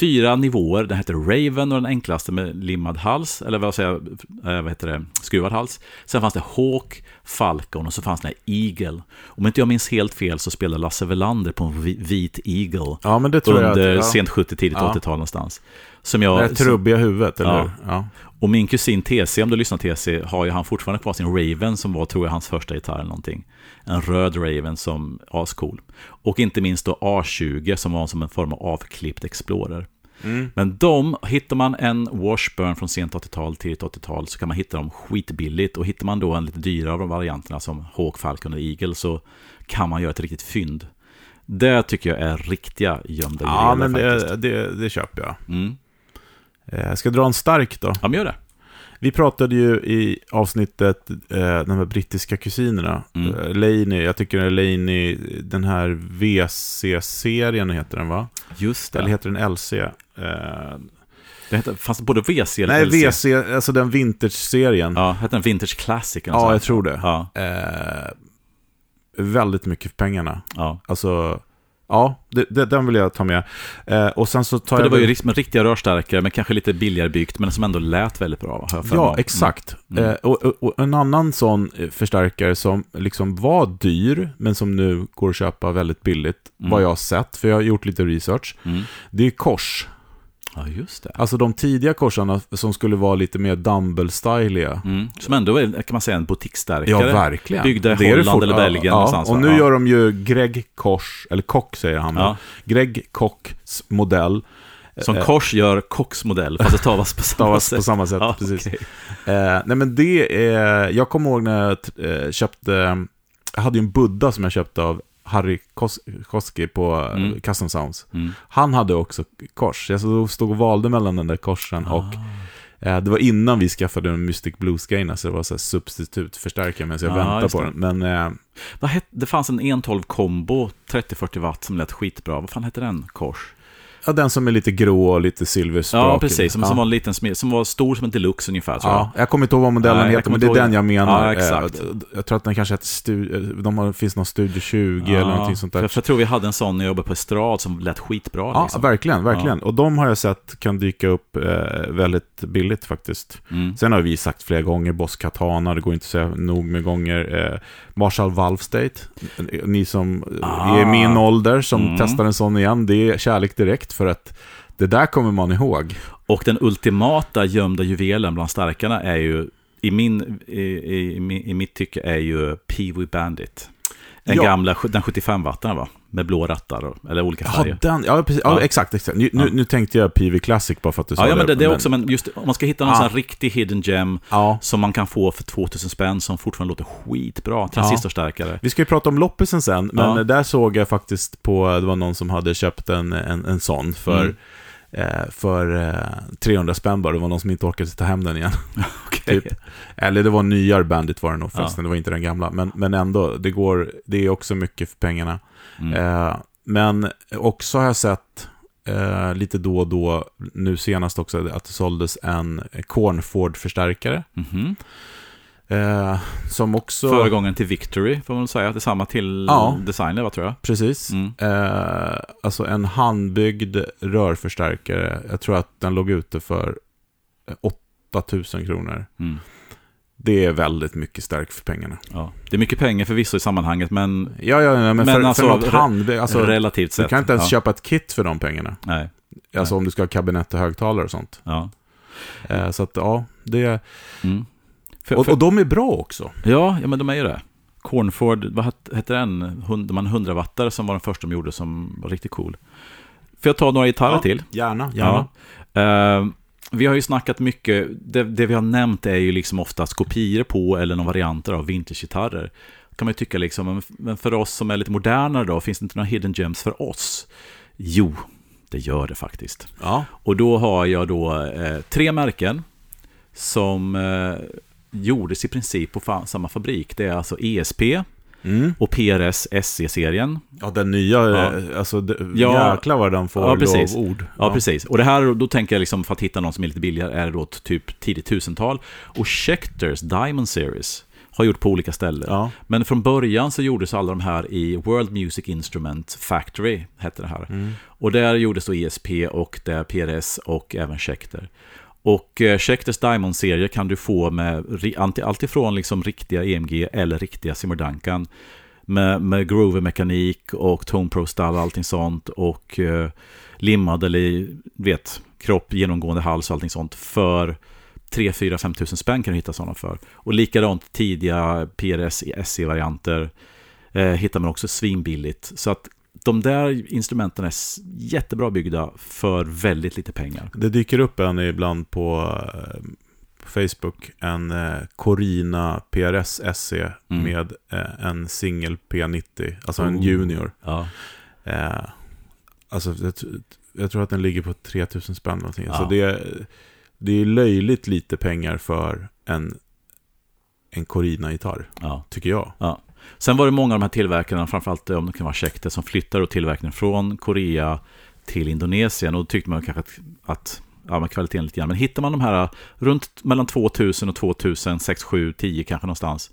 Speaker 1: fyra nivåer. Den hette Raven och den enklaste med limmad hals, eller vad säger jag, eh, vad heter det, skruvad hals. Sen fanns det Hawk, Falcon och så fanns det Eagle. Om inte jag minns helt fel så spelade Lasse Welander på en vi- vit Eagle.
Speaker 2: Ja, men det tror jag.
Speaker 1: Under
Speaker 2: att, ja.
Speaker 1: sent 70, tidigt
Speaker 2: Ja.
Speaker 1: 80-tal någonstans. Som
Speaker 2: Det
Speaker 1: jag,
Speaker 2: här trubbiga huvudet, eller
Speaker 1: Ja.
Speaker 2: Ja.
Speaker 1: och min kusin TC, om du lyssnar TC, har ju han fortfarande kvar sin Raven som var, tror jag, hans första gitarr eller någonting. En röd Raven som ascool. Och inte minst då A20 som var som en form av avklippt Explorer.
Speaker 2: Mm.
Speaker 1: Men de, hittar man en Washburn från sent 80-tal, tidigt 80-tal så kan man hitta dem skitbilligt. Och hittar man då en lite dyrare av de varianterna som Hawk, Falcon och Eagle så kan man göra ett riktigt fynd. Det tycker jag är riktiga gömda
Speaker 2: Ja,
Speaker 1: juveler
Speaker 2: men det, det, det köper jag.
Speaker 1: Mm.
Speaker 2: Eh, Jag ska dra en stark då.
Speaker 1: Ja, men gör det.
Speaker 2: Vi pratade ju i avsnittet eh, de här brittiska kusinerna.
Speaker 1: Mm.
Speaker 2: Eh, Laney, jag tycker Laney, den här VC-serien heter den va?
Speaker 1: Just det.
Speaker 2: Eller heter den LC? Eh,
Speaker 1: det heter, fanns det både WC eller
Speaker 2: nej,
Speaker 1: LC?
Speaker 2: VC, alltså den vintage-serien. Ja,
Speaker 1: Ja, hette den Vintage Classic? något
Speaker 2: jag tror det.
Speaker 1: Ja,
Speaker 2: Eh, väldigt mycket för pengarna.
Speaker 1: ja.
Speaker 2: Alltså, ja, det, det, den vill jag ta med. Eh, och sen så tar
Speaker 1: För det
Speaker 2: jag...
Speaker 1: var ju med riktiga rörstärkare, men kanske lite billigare byggt, men som ändå lät väldigt bra. Har jag
Speaker 2: Ja,
Speaker 1: mig.
Speaker 2: exakt.
Speaker 1: Mm.
Speaker 2: Eh, och, och, och en annan sån eh, förstärkare som liksom var dyr, men som nu går att köpa väldigt billigt,
Speaker 1: Mm.
Speaker 2: vad jag har sett, för jag har gjort lite research,
Speaker 1: Mm.
Speaker 2: det är kors.
Speaker 1: Ja, just det.
Speaker 2: Alltså de tidiga korsarna som skulle vara lite mer dumble-styliga.
Speaker 1: Mm. Som ändå är, kan man säga, en butikstärkare.
Speaker 2: Ja, verkligen.
Speaker 1: Byggda i
Speaker 2: Det
Speaker 1: Holland
Speaker 2: fort-
Speaker 1: eller Belgien
Speaker 2: ja,
Speaker 1: någonstans,
Speaker 2: och nu
Speaker 1: Ja.
Speaker 2: gör de ju Greg Kors, eller Kock säger han,
Speaker 1: Ja.
Speaker 2: Greg Kocks modell.
Speaker 1: Som
Speaker 2: Eh,
Speaker 1: Kors gör Kocks modell, fast det stavas på samma
Speaker 2: Stavas
Speaker 1: sätt.
Speaker 2: på samma sätt,
Speaker 1: Ja,
Speaker 2: precis.
Speaker 1: okej.
Speaker 2: Eh, nej men det är, jag kommer ihåg när jag eh, köpte, jag hade ju en Buddha som jag köpte av Harry Kos- Koski på eh,
Speaker 1: Mm.
Speaker 2: Custom Sounds.
Speaker 1: Mm.
Speaker 2: Han hade också kors, jag stod och valde mellan den där korsen och
Speaker 1: Ah.
Speaker 2: eh, det var innan vi skaffade en Mystic Blues-grejerna, så det var så här substitutförstärkare medan jag
Speaker 1: Ja,
Speaker 2: väntade på den. Men eh,
Speaker 1: Vad het, det fanns en 112 kombo, 30-40 watt, som lät skitbra. Vad fan hette den? Kors?
Speaker 2: Ja, den som är lite grå och lite silversprakig.
Speaker 1: Ja, precis. Som,
Speaker 2: ja.
Speaker 1: som var en liten smed, som var stor som en deluxe ungefär, tror jag.
Speaker 2: Ja, jag kommer inte ihåg vad modellen
Speaker 1: Nej,
Speaker 2: heter, men det är den jag menar.
Speaker 1: Ja, exakt.
Speaker 2: Eh, Jag tror att den kanske heter Stu- de har, finns någon Studio 20 eller någonting sånt där.
Speaker 1: För, jag tror vi hade en sån när jag jobbade på Estrad som lät skitbra.
Speaker 2: Ja,
Speaker 1: liksom.
Speaker 2: verkligen, verkligen. Och de har jag sett kan dyka upp eh, väldigt billigt faktiskt.
Speaker 1: Mm.
Speaker 2: Sen har vi sagt flera gånger, Boss Katana, det går inte att säga nog med gånger. Eh, Marshall Valve State, ni som
Speaker 1: Ah.
Speaker 2: är min ålder som
Speaker 1: Mm.
Speaker 2: testar en sån igen, det är kärlek direkt för att det där kommer man ihåg.
Speaker 1: Och den ultimata gömda juvelen bland starkarna är ju, i, min, i, i, i, i mitt tycke, är ju Pee-Wee Bandit. Den
Speaker 2: Ja.
Speaker 1: gamla, den 75-wattaren va? Med blå rattar, och- eller olika
Speaker 2: Ja,
Speaker 1: färger.
Speaker 2: den, ja, precis, ja.
Speaker 1: Ja.
Speaker 2: exakt. exakt. Nu, nu,
Speaker 1: Ja.
Speaker 2: nu tänkte jag PV Classic bara för att du sa
Speaker 1: Ja, ja, men det, det är
Speaker 2: men-
Speaker 1: också, men just om man ska hitta någon sån riktig hidden gem
Speaker 2: Ja.
Speaker 1: som man kan få för 2000 spänn som fortfarande låter skitbra, transistorstärkare.
Speaker 2: Vi ska ju prata om loppisen sen, men
Speaker 1: Ja.
Speaker 2: där såg jag faktiskt på, det var någon som hade köpt en, en, en sån för,
Speaker 1: Mm.
Speaker 2: Eh, för eh, 300 spänn bara. Det var någon som inte orkade ta hem den igen. <laughs>
Speaker 1: Okej.
Speaker 2: typ. Eller det var en nyare Bandit var det nog
Speaker 1: Ja.
Speaker 2: förresten, det var inte den gamla. Men, men ändå, det går, det är också mycket för pengarna.
Speaker 1: Mm.
Speaker 2: Eh, men också har jag sett eh, lite då och då, nu senast också, att det såldes en Cornford-förstärkare.
Speaker 1: Mhm.
Speaker 2: Eh, som också...
Speaker 1: Föregångaren till Victory, får man väl säga. Det är samma till
Speaker 2: Ja.
Speaker 1: designer, va, tror jag.
Speaker 2: Precis.
Speaker 1: Mm.
Speaker 2: Eh, alltså en handbyggd rörförstärkare. Jag tror att den låg ute för eh, 8000 kronor.
Speaker 1: Mm.
Speaker 2: Det är väldigt mycket stärk för pengarna.
Speaker 1: Ja. Det är mycket pengar förvisso i sammanhanget, men,
Speaker 2: Ja, ja, ja men,
Speaker 1: Men
Speaker 2: för,
Speaker 1: alltså,
Speaker 2: för något handbyggt. Alltså,
Speaker 1: relativt
Speaker 2: du
Speaker 1: sett.
Speaker 2: kan inte ens
Speaker 1: ja.
Speaker 2: köpa ett kit för de pengarna.
Speaker 1: Nej.
Speaker 2: Alltså
Speaker 1: Nej.
Speaker 2: om du ska ha kabinett och högtalare och sånt.
Speaker 1: Ja.
Speaker 2: Eh, så att ja, det...
Speaker 1: Mm. För,
Speaker 2: Och,
Speaker 1: för,
Speaker 2: och de är bra också.
Speaker 1: ja, ja, men de är ju det. Cornford, vad het- hette den? Hund, de hade en 100-wattare som var den första de gjorde som var riktigt cool. Får jag ta några gitarrer
Speaker 2: Ja,
Speaker 1: till?
Speaker 2: Gärna, gärna.
Speaker 1: Ja. Eh, vi har ju snackat mycket, det, det vi har nämnt är ju liksom oftast kopior på eller någon varianter av vintagegitarrer. Kan man ju tycka liksom, men- men för oss som är lite modernare då, finns det inte några hidden gems för oss? Jo, det gör det faktiskt.
Speaker 2: Ja.
Speaker 1: Och då har jag då eh, tre märken som eh, gjordes i princip på fa- samma fabrik. Det är alltså ESP
Speaker 2: Mm.
Speaker 1: och PRS SE-serien.
Speaker 2: Ja, den nya,
Speaker 1: Ja.
Speaker 2: eh, alltså
Speaker 1: Ja.
Speaker 2: jäklar vad den får
Speaker 1: Ja, precis.
Speaker 2: lovord.
Speaker 1: Ja, precis. Och det här, då tänker jag liksom, för att hitta någon som är lite billigare, är det då typ tidigt tusental. Och Schecters Diamond Series har gjort på olika ställen.
Speaker 2: Ja.
Speaker 1: Men från början så gjordes alla de här i World Music Instrument Factory, hette det här.
Speaker 2: Mm.
Speaker 1: Och där gjordes då ESP och där PRS och även Schecter. Och eh, Schecters Diamond-serie kan du få med alltifrån liksom riktiga EMG eller riktiga Zimmer Duncan. Med, med Grover-mekanik och Tone Pro Style och allting sånt. Och eh, limmad eller vet, kropp, genomgående hals och allting sånt. För 3, 4, 5 tusen spänn kan du hitta sådana för. Och likadant tidiga PRS SE-varianter eh, hittar man också svinbilligt. Så att de där instrumenten är jättebra byggda för väldigt lite pengar.
Speaker 2: Det dyker upp en ibland på, eh, Facebook, en eh, Corina PRS SE
Speaker 1: Mm.
Speaker 2: med eh, en singel P90, alltså en
Speaker 1: Oh.
Speaker 2: junior.
Speaker 1: Ja,
Speaker 2: Eh, alltså, jag, tror att den ligger på 3000 spänn någonting.
Speaker 1: Ja.
Speaker 2: Så det, är- det är löjligt lite pengar för en, en Corina-gitarr,
Speaker 1: ja.
Speaker 2: tycker jag.
Speaker 1: Sen var det många av de här tillverkarna, framförallt eh, om det kan vara Schecter, som flyttade tillverkningen från Korea till Indonesien. Och då tyckte man kanske att, att ja, med kvaliteten lite grann. Men hittar man de här eh, runt mellan 2000 och 2000, 6, 7, 10 kanske någonstans.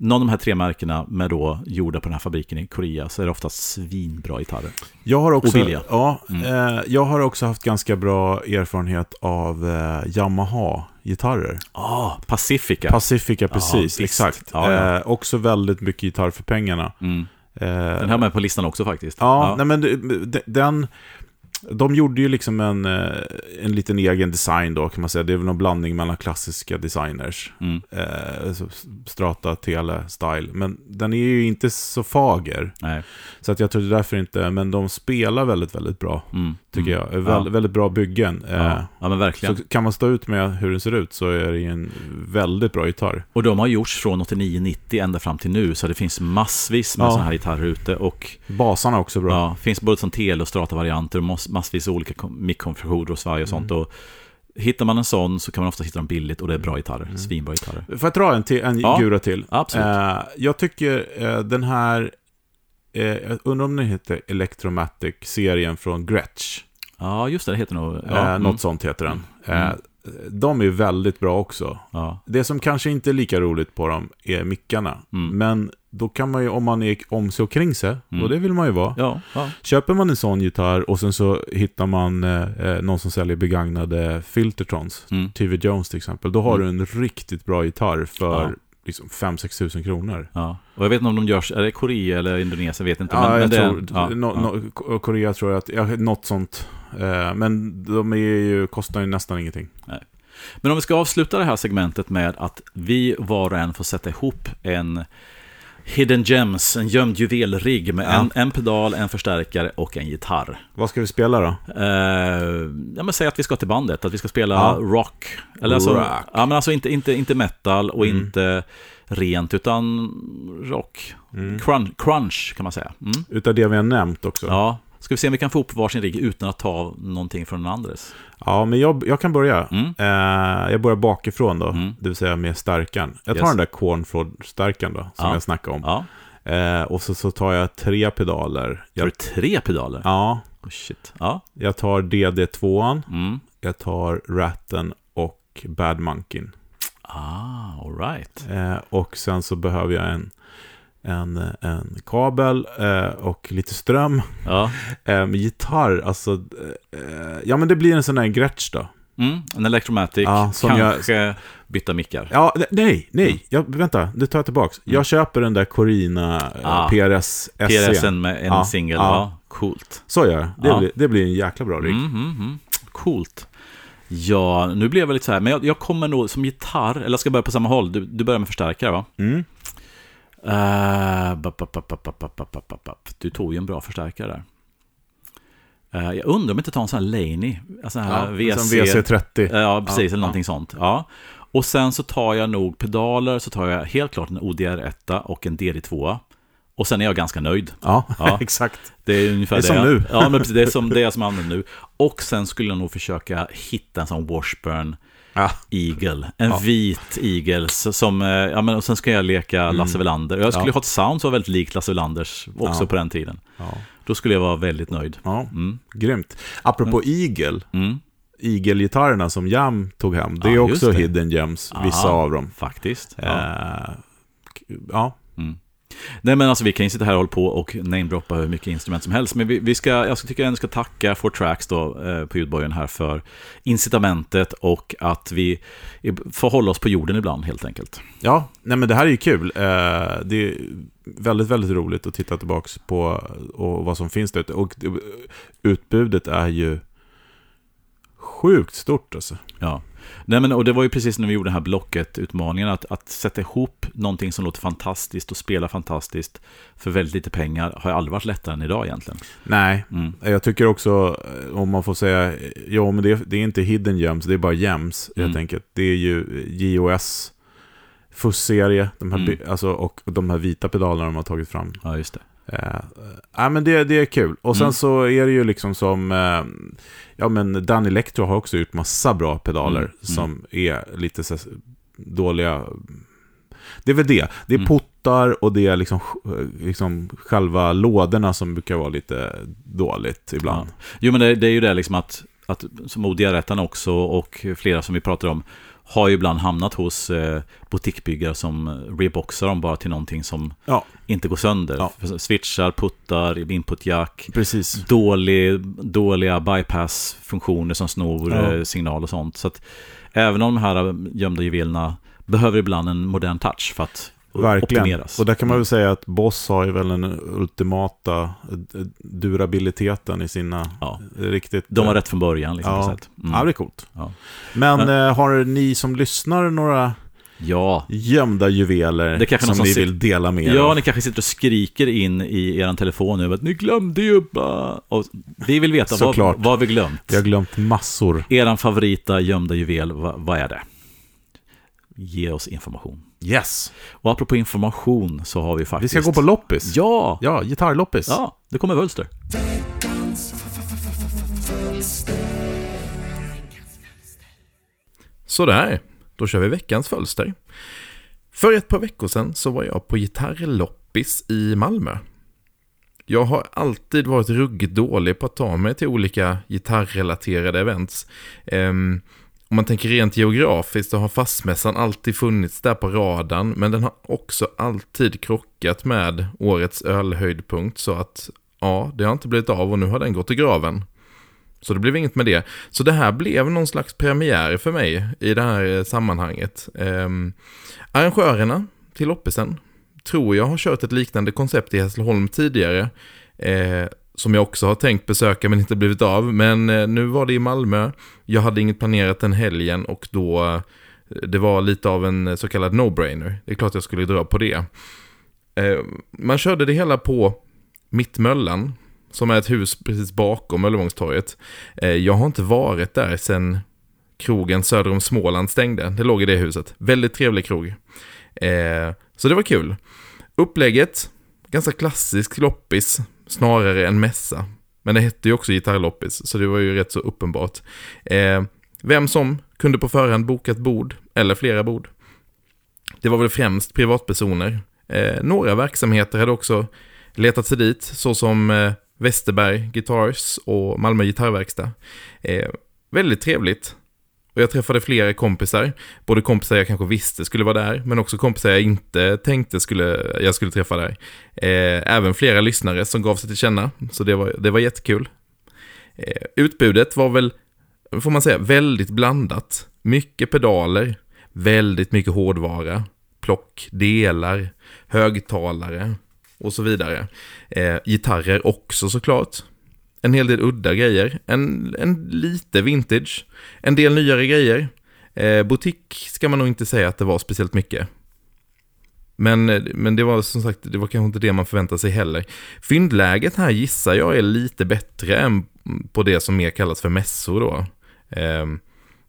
Speaker 1: Någon av de här tre märkena med då gjorda på den här fabriken i Korea så är det oftast svinbra gitarrer.
Speaker 2: Jag har också,
Speaker 1: Och billiga.
Speaker 2: ja,
Speaker 1: Mm.
Speaker 2: eh, jag har också haft ganska bra erfarenhet av eh, Yamaha-gitarrer.
Speaker 1: Ah, Pacifica.
Speaker 2: Pacifica, precis,
Speaker 1: visst.
Speaker 2: exakt.
Speaker 1: Ja, ja.
Speaker 2: Eh, också väldigt mycket gitarr för pengarna.
Speaker 1: mm.
Speaker 2: Eh,
Speaker 1: Den här med på listan också faktiskt.
Speaker 2: Ja, Nej, men den... De gjorde ju liksom en, eh, en liten egen design då, kan man säga. Det är väl någon blandning mellan klassiska designers.
Speaker 1: Mm.
Speaker 2: Eh, så Strata, Tele, Style. Men den är ju inte så fager.
Speaker 1: Nej.
Speaker 2: Så att jag tror därför inte, men de spelar väldigt, väldigt bra.
Speaker 1: Mm.
Speaker 2: Tycker
Speaker 1: mm.
Speaker 2: jag. Väl,
Speaker 1: Ja.
Speaker 2: Väldigt bra byggen. Eh,
Speaker 1: Ja. ja, men verkligen.
Speaker 2: Så kan man stå ut med hur den ser ut så är det en väldigt bra gitarr.
Speaker 1: Och de har gjorts från 89-90 ända fram till nu, så det finns massvis med
Speaker 2: Ja.
Speaker 1: sådana här gitarrer ute. Och
Speaker 2: Basarna är också bra.
Speaker 1: ja, finns både som tele och strata-varianter, mass- massvis olika mic-konfigurationer och svaj och sånt.
Speaker 2: Mm.
Speaker 1: Och hittar man en sån så kan man ofta hitta dem billigt och det är bra gitarrer, svinbra gitarrer.
Speaker 2: Får jag dra en, till, en
Speaker 1: Ja,
Speaker 2: gura till?
Speaker 1: Absolut.
Speaker 2: Eh, jag tycker eh, den här, eh, jag undrar om den heter Electromatic-serien från Gretsch.
Speaker 1: Ja, just det, det heter nog... Ja,
Speaker 2: eh,
Speaker 1: mm.
Speaker 2: något sånt heter den.
Speaker 1: Mm.
Speaker 2: Eh, de är väldigt bra också.
Speaker 1: Ja.
Speaker 2: Det som kanske inte är lika roligt på dem är mickarna.
Speaker 1: Mm.
Speaker 2: Men då kan man ju, om man är om sig och kring sig,
Speaker 1: Mm.
Speaker 2: och det vill man ju vara.
Speaker 1: Ja, ja.
Speaker 2: Köper man en sån gitarr och sen så hittar man eh, eh, någon som säljer begagnade Filtertrons,
Speaker 1: Mm.
Speaker 2: TV Jones till exempel, då har
Speaker 1: Mm.
Speaker 2: du en riktigt bra gitarr för. Liksom 5-6 tusen kronor.
Speaker 1: ja. Och jag vet inte om de görs, är det Korea eller Indonesien, jag vet inte.
Speaker 2: Ja,
Speaker 1: men, men
Speaker 2: jag
Speaker 1: det,
Speaker 2: tror,
Speaker 1: ja,
Speaker 2: no, no, Korea tror jag att, ja, något sånt. Eh, men de är ju, kostar ju nästan ingenting.
Speaker 1: Men om vi ska avsluta det här segmentet med att vi var och en får sätta ihop en Hidden Gems, en gömd juvelrigg med
Speaker 2: Ja.
Speaker 1: en, en pedal, en förstärkare och en gitarr.
Speaker 2: Vad ska vi spela då?
Speaker 1: Eh, ja, men säg att vi ska till bandet, att vi ska spela
Speaker 2: Ja.
Speaker 1: rock. Eller alltså,
Speaker 2: Rock.
Speaker 1: Ja, men alltså inte, inte, inte metal och
Speaker 2: Mm.
Speaker 1: inte rent, utan rock.
Speaker 2: Mm.
Speaker 1: Crunch, crunch kan man säga. Mm.
Speaker 2: Utav det vi har nämnt också. Ja,
Speaker 1: Ja, ska vi se om vi kan få upp varsin rigg utan att ta någonting från den andres.
Speaker 2: men jag, jag kan börja.
Speaker 1: Mm.
Speaker 2: Eh, jag börjar bakifrån då,
Speaker 1: Mm.
Speaker 2: det vill säga med stärkan. Jag tar
Speaker 1: Yes.
Speaker 2: den där cornflod-stärkan då, som
Speaker 1: Ja.
Speaker 2: jag snackade om.
Speaker 1: Ja,
Speaker 2: Eh, och så, så tar jag tre pedaler. Jag,
Speaker 1: du tre pedaler?
Speaker 2: ja,
Speaker 1: Oh, shit. Ja.
Speaker 2: jag tar DD2,
Speaker 1: Mm.
Speaker 2: jag tar Ratten och Bad Monkin.
Speaker 1: Ah, all right.
Speaker 2: Eh, och sen så behöver jag en, en, en kabel eh, och lite ström.
Speaker 1: Ja. <laughs>
Speaker 2: Eh, med gitarr, alltså, eh, ja men det blir en sån här Gretsch då.
Speaker 1: Mm, en Electromatic,
Speaker 2: Ja, som jag-
Speaker 1: kanske byta mickar.
Speaker 2: Ja, ne- nej, nej, jag, vänta, det tar jag tillbaks. Jag köper den där Corina eh,
Speaker 1: Mm. Ah.
Speaker 2: PRS SE.
Speaker 1: PRSen med en
Speaker 2: Ja,
Speaker 1: singel,
Speaker 2: ja.
Speaker 1: ja. Coolt.
Speaker 2: Så gör jag. Det,
Speaker 1: Ja.
Speaker 2: blir, det blir en jäkla bra rigg.
Speaker 1: Mm, mm, mm. Coolt. Ja, nu blev jag lite så här, men jag, jag kommer nog som gitarr, eller jag ska börja på samma håll. Du, du börjar med förstärkare va?
Speaker 2: Mm.
Speaker 1: Du tog ju en bra förstärkare där. Eh, jag undrar om inte ta en sån här Laney, sån här
Speaker 2: Ja,
Speaker 1: VC.
Speaker 2: som VC30.
Speaker 1: Ja, precis,
Speaker 2: Ja,
Speaker 1: eller någonting sånt. Ja. Och sen så tar jag nog pedaler, så tar jag helt klart en ODR1 och en DD2. Och sen är jag ganska nöjd.
Speaker 2: Ja,
Speaker 1: Ja. <laughs>
Speaker 2: exakt.
Speaker 1: Det är ungefär
Speaker 2: Det är som
Speaker 1: jag,
Speaker 2: nu.
Speaker 1: Ja, men <laughs> precis, det är som det är som jag använder nu. Och sen skulle jag nog försöka hitta en sån Washburn
Speaker 2: Ja.
Speaker 1: Eagle. En
Speaker 2: Ja.
Speaker 1: vit Eagle som, eh, ja men och sen ska jag leka Lasse Welander. Jag skulle
Speaker 2: Mm. Ja.
Speaker 1: ha ett sound som var väldigt likt Lasse Welanders också
Speaker 2: Ja.
Speaker 1: på den tiden.
Speaker 2: Ja.
Speaker 1: Då skulle jag vara väldigt nöjd.
Speaker 2: ja,
Speaker 1: Mm.
Speaker 2: grymt. Apropå Eagle,
Speaker 1: Mm.
Speaker 2: Eagle-gitarrerna som Jam tog hem, det är också
Speaker 1: det.
Speaker 2: hidden gems, vissa av dem.
Speaker 1: Faktiskt.
Speaker 2: Eh, ja.
Speaker 1: Nej men alltså vi kan ju sitta här och hålla på och namedroppa hur mycket instrument som helst. Men vi, vi ska, jag tycker jag ändå ska tacka For Tracks då, eh, på ljudbojen här för incitamentet och att vi får hålla oss på jorden ibland helt enkelt.
Speaker 2: Ja, nej men det här är ju kul. Eh, det är väldigt, väldigt roligt att titta tillbaka på och vad som finns där ute. Och det- utbudet är ju sjukt stort alltså.
Speaker 1: Ja. Nej, men, och det var ju precis när vi gjorde den här blocket-utmaningen, att, att sätta ihop någonting som låter fantastiskt och spela fantastiskt för väldigt lite pengar har ju aldrig varit lättare än idag egentligen.
Speaker 2: Nej,
Speaker 1: Mm.
Speaker 2: jag tycker också, eh, om man får säga, ja men det, det är inte hidden gems, det är bara gems helt
Speaker 1: Mm.
Speaker 2: enkelt. Det är ju JOS, FUS-serie, de här,
Speaker 1: Mm.
Speaker 2: alltså, och de här vita pedalerna de har tagit fram.
Speaker 1: Ja, just det.
Speaker 2: Eh, ja, men det, det är kul. Och sen
Speaker 1: Mm.
Speaker 2: så är det ju liksom som, eh, ja men Dan Electro har också gjort massa bra pedaler
Speaker 1: Mm, mm.
Speaker 2: som är lite så dåliga. Det är väl det. Det är
Speaker 1: Mm.
Speaker 2: pottar och det är liksom, liksom själva lådorna som brukar vara lite dåligt ibland.
Speaker 1: Ja. Jo, men det, det är ju det liksom att, att som ODR-rättarna också och flera som vi pratar om har ju ibland hamnat hos eh, butikbyggare som reboxar dem bara till någonting som
Speaker 2: Ja.
Speaker 1: inte går sönder.
Speaker 2: Ja.
Speaker 1: Switchar, puttar, input-jack,
Speaker 2: Precis.
Speaker 1: dålig, dåliga bypass-funktioner som snor
Speaker 2: Ja.
Speaker 1: eh, signal och sånt. Så att även om de här gömda juvelerna behöver ibland en modern touch för att
Speaker 2: Verkligen.
Speaker 1: optimeras.
Speaker 2: Och där kan man väl säga att Boss har ju väl den ultimata eh, durabiliteten i sina
Speaker 1: Ja.
Speaker 2: riktigt...
Speaker 1: De var
Speaker 2: eh,
Speaker 1: rätt från början. Liksom,
Speaker 2: Ja.
Speaker 1: sätt. Mm.
Speaker 2: Ja, det är coolt.
Speaker 1: Ja.
Speaker 2: Men,
Speaker 1: Men-
Speaker 2: eh, har ni som lyssnar några
Speaker 1: ja.
Speaker 2: gömda juveler
Speaker 1: Det
Speaker 2: som
Speaker 1: som
Speaker 2: ni vill dela med er
Speaker 1: Ja, ni kanske sitter och skriker in i er telefon nu att ni glömde ju. Och vi vill veta vad, vad har vi glömt.
Speaker 2: Jag har glömt massor.
Speaker 1: Eran favorita gömda juvel, vad, vad är det? Ge oss information.
Speaker 2: Yes.
Speaker 1: Och apropå information så har vi
Speaker 2: Vi
Speaker 1: faktiskt...
Speaker 2: ska gå på loppis.
Speaker 1: Ja!
Speaker 2: Ja, gitarrloppis.
Speaker 1: Ja, det kommer Wölster.
Speaker 3: Sådär, då kör vi veckans fölster. För ett par veckor sedan så var jag på gitarrloppis i Malmö. Jag har alltid varit ruggigt dålig på att ta mig till olika gitarrrelaterade events. Om man tänker rent geografiskt så har fastmässan alltid funnits där på radarn, men den har också alltid krockat med årets ölhöjdpunkt, så att ja, det har inte blivit av och nu har den gått i graven. Så det blev inget med det. Så det här blev någon slags premiär för mig i det här eh, sammanhanget. Eh, arrangörerna till loppisen tror jag har kört ett liknande koncept i Hässleholm tidigare. Eh, som jag också har tänkt besöka men inte blivit av. Men eh, nu var det i Malmö. Jag hade inget planerat den helgen och då eh, det var lite av en eh, så kallad no-brainer. Det är klart jag skulle dra på det. Man körde det hela på Mittmöllan, som är ett hus precis bakom Möllevångstorget. Jag har inte varit där sedan krogen söder om Småland stängde. Det låg i det huset. Väldigt trevlig krog. Så det var kul. Upplägget, ganska klassisk loppis, snarare än mässa. Men det hette ju också gitarrloppis, så det var ju rätt så uppenbart. Eh, vem som kunde på förhand boka ett bord, eller flera bord. Det var väl främst privatpersoner. Eh, några verksamheter hade också letat sig dit, såsom eh, Westerberg Guitars och Malmö Gitarrverkstad. Eh, väldigt trevligt. Och jag träffade flera kompisar, både kompisar jag kanske visste skulle vara där, men också kompisar jag inte tänkte skulle, jag skulle träffa där. Eh, även flera lyssnare som gav sig till känna, så det var, det var jättekul. Eh, utbudet var väl, får man säga, väldigt blandat. Mycket pedaler, väldigt mycket hårdvara, plock, delar, högtalare och så vidare. Eh, gitarrer också såklart en hel del udda grejer, en, en lite vintage, en del nyare grejer. Eh, butik ska man nog inte säga att det var speciellt mycket. Men, eh, men det var som sagt, det var kanske inte det man förväntade sig heller. Fyndläget här gissar jag är lite bättre än på det som mer kallas för mässor då. Eh,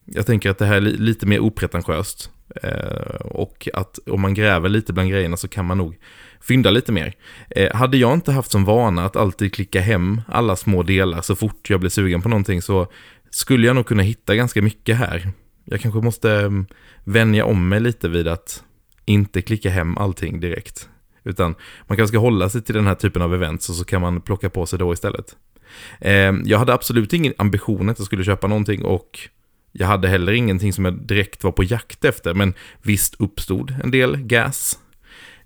Speaker 3: jag tänker att det här är lite mer opretentiöst. Eh, och att om man gräver lite bland grejerna så kan man nog fynda lite mer. Eh, hade jag inte haft som vana att alltid klicka hem alla små delar så fort jag blir sugen på någonting så skulle jag nog kunna hitta ganska mycket här. Jag kanske måste mm, vänja om mig lite vid att inte klicka hem allting direkt. Utan man kanske ska hålla sig till den här typen av events och så kan man plocka på sig då istället. Eh, jag hade absolut ingen ambition att jag skulle köpa någonting och jag hade heller ingenting som jag direkt var på jakt efter, men visst uppstod en del gas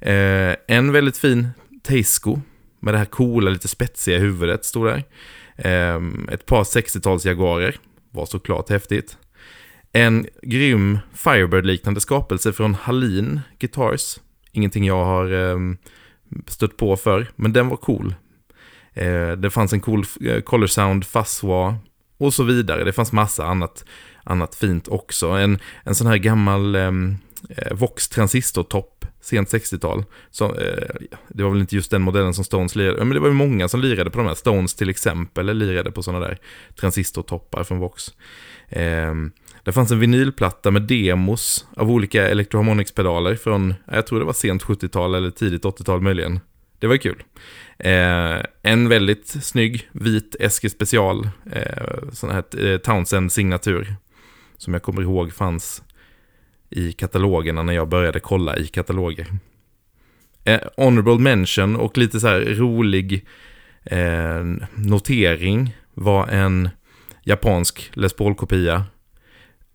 Speaker 3: Eh, en väldigt fin Teisco med det här coola, lite spetsiga huvudet stod där. Eh, ett par 60-tals Jaguarer var såklart häftigt. En grym Firebird-liknande skapelse från Hallin Guitars. Ingenting jag har eh, stött på för, men den var cool. Eh, det fanns en cool eh, Color Sound Fasswa och så vidare. Det fanns massa annat, annat fint också. En, en sån här gammal ehm, eh, Vox transistortopp sent 60-tal. Så, eh, det var väl inte just den modellen som Stones lirade, men det var ju många som lirade på de här. Stones till exempel lirade på sådana där transistortoppar från Vox. Eh, det fanns en vinylplatta med demos av olika Electroharmonics-pedaler från, jag tror det var sent 70-tal eller tidigt 80-tal möjligen. Det var kul. Eh, en väldigt snygg vit Eske special, eh, sån här eh, Townsend-signatur. Som jag kommer ihåg fanns i katalogerna när jag började kolla i kataloger. Eh, honorable mention och lite så här rolig eh, notering var en japansk Les Paul-kopia.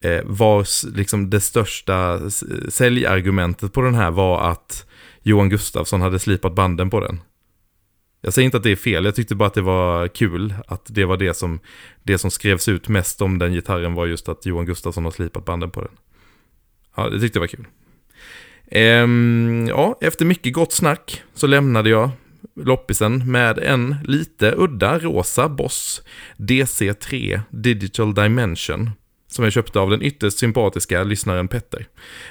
Speaker 3: Eh, vars liksom det största säljargumentet på den här var att Johan Gustafsson hade slipat banden på den. Jag säger inte att det är fel, jag tyckte bara att det var kul att det var det som, det som skrevs ut mest om den gitarren var just att Johan Gustafsson har slipat banden på den. Ja, det tyckte jag var kul. Ehm, ja, efter mycket gott snack så lämnade jag loppisen med en lite udda rosa Boss DC3 Digital Dimension. Som jag köpte av den ytterst sympatiska lyssnaren Petter.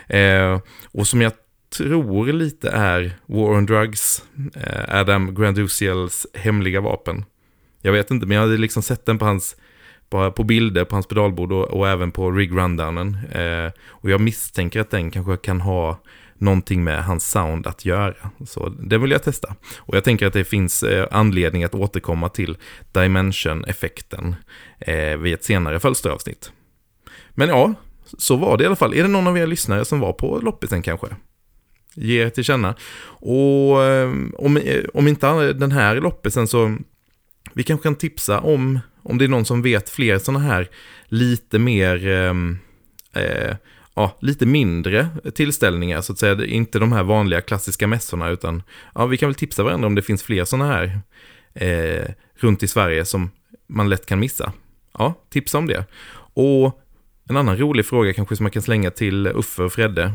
Speaker 3: Ehm, och som jag tror lite är War on Drugs, eh, Adam Granduciels hemliga vapen. Jag vet inte, men jag hade liksom sett den på hans på, på bilder på hans pedalbord och, och även på rig rundownen. Eh, och jag misstänker att den kanske kan ha någonting med hans sound att göra. Så det vill jag testa. Och jag tänker att det finns eh, anledning att återkomma till Dimension-effekten eh, vid ett senare fölsteravsnitt. Men ja, så var det i alla fall. Är det någon av er lyssnare som var på loppisen kanske? ge er till känna. Och eh, om, eh, om inte den här loppisen så vi kanske kan tipsa om, om det är någon som vet fler sådana här lite mer, ehm, eh, ja, lite mindre tillställningar så att säga. Inte de här vanliga klassiska mässorna utan ja, vi kan väl tipsa varandra om det finns fler sådana här eh, runt i Sverige som man lätt kan missa. Ja, tipsa om det. Och en annan rolig fråga kanske som man kan slänga till Uffe och Fredde,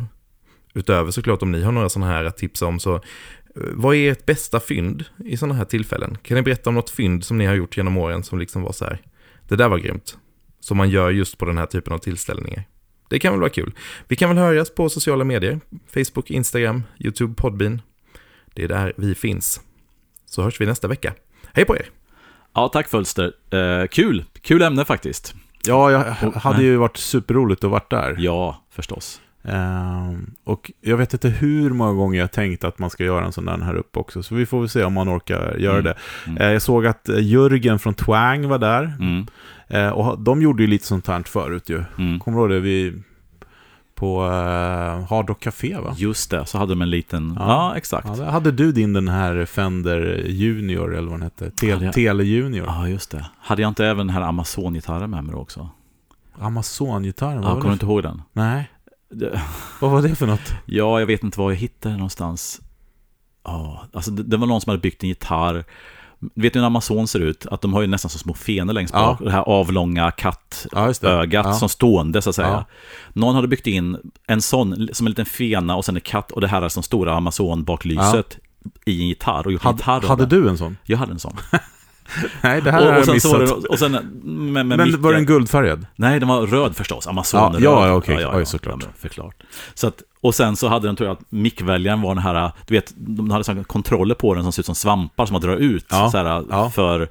Speaker 3: utöver såklart om ni har några sådana här att tipsa om, så vad är ert bästa fynd i sådana här tillfällen? Kan ni berätta om något fynd som ni har gjort genom åren som liksom var så här, det där var grymt. Som man gör just på den här typen av tillställningar. Det kan väl vara kul. Vi kan väl höras på sociala medier. Facebook, Instagram, YouTube, Podbean. Det är där vi finns. Så hörs vi nästa vecka. Hej på er!
Speaker 1: Ja, tack Fölster. Eh, kul, kul ämne faktiskt.
Speaker 2: Ja, jag hade ju varit superroligt att vara där.
Speaker 1: Ja, förstås.
Speaker 2: Um, och jag vet inte hur många gånger jag tänkt att man ska göra en sån där här uppe också, så vi får väl se om man orkar göra mm. det. Mm. Uh, jag såg att uh, Jörgen från Twang var där, mm. uh, och de gjorde ju lite sånt här förut ju. Mm. Kommer du ihåg det? Vi, på uh, Hard Rock Café va?
Speaker 1: Just det, så hade de en liten, ja, ja exakt. Ja,
Speaker 2: hade du din den här Fender Junior, eller vad den hette? Tel jag... Tele Junior.
Speaker 1: Ja, just det. Hade jag inte även den här Amazon-gitarren med mig också?
Speaker 2: Amazon-gitarren?
Speaker 1: Ja, kommer du inte ihåg den?
Speaker 2: Nej. <laughs> Vad var det för något?
Speaker 1: Ja, jag vet inte var jag hittade den någonstans. Ja, alltså det, det var någon som hade byggt en gitarr. Vet du hur en Amazon ser ut? Att de har ju nästan så små fenor längst bak. Ja. Det här avlånga kattögat ja, ja. som stående så att säga. Någon hade byggt in en sån, som en liten fena och sen en katt och det här är som stora Amazon-baklyset i en gitarr. Och gjort
Speaker 2: Had,
Speaker 1: gitarr
Speaker 2: hade du en sån?
Speaker 1: Jag hade en sån. <laughs>
Speaker 2: Nej, det här och, har jag missat.
Speaker 1: Det, och sen, med,
Speaker 2: med Men var den guldfärgad?
Speaker 1: Nej, den var röd förstås. Amazon
Speaker 2: ja,
Speaker 1: röd.
Speaker 2: Ja, okej. Okay. Ja, ja, ja, såklart.
Speaker 1: förklart. Så att, och sen så hade den, tror jag, att mickväljaren var den här, du vet, de hade sådana kontroller på den som ser ut som svampar som man drar ut. Ja, så här, för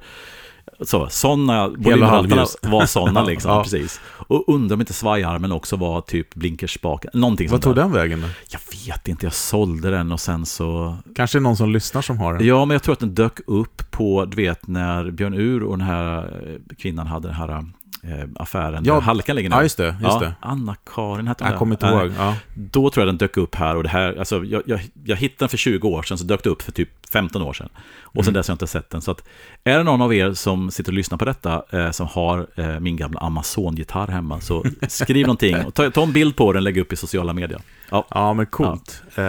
Speaker 1: så, sådana, volymrattarna var sådana <laughs> liksom, ja. precis. Och undrar om inte svajarmen också var typ blinkerspak, någonting
Speaker 2: Vad tog där. den vägen då?
Speaker 1: Jag vet inte, jag sålde den och sen så...
Speaker 2: Kanske någon som lyssnar som har den?
Speaker 1: Ja, men jag tror att den dök upp på, du vet, när Björn Ur och den här kvinnan hade den här eh, affären
Speaker 2: ja,
Speaker 1: där Halkan ligger nu.
Speaker 2: Ja, just det. Just
Speaker 1: ja. Anna-Karin hette
Speaker 2: hon Jag kommer inte ihåg. Ja.
Speaker 1: Då tror jag den dök upp här och det här, alltså jag, jag, jag hittade den för 20 år sedan, så dök det upp för typ 15 år sedan. Och mm. sen dess har jag inte sett den. Så att, är det någon av er som sitter och lyssnar på detta, eh, som har eh, min gamla Amazon-gitarr hemma, så <laughs> skriv någonting. Och ta, ta en bild på den och lägg upp i sociala medier.
Speaker 2: Ja, ja men coolt.
Speaker 1: Ja.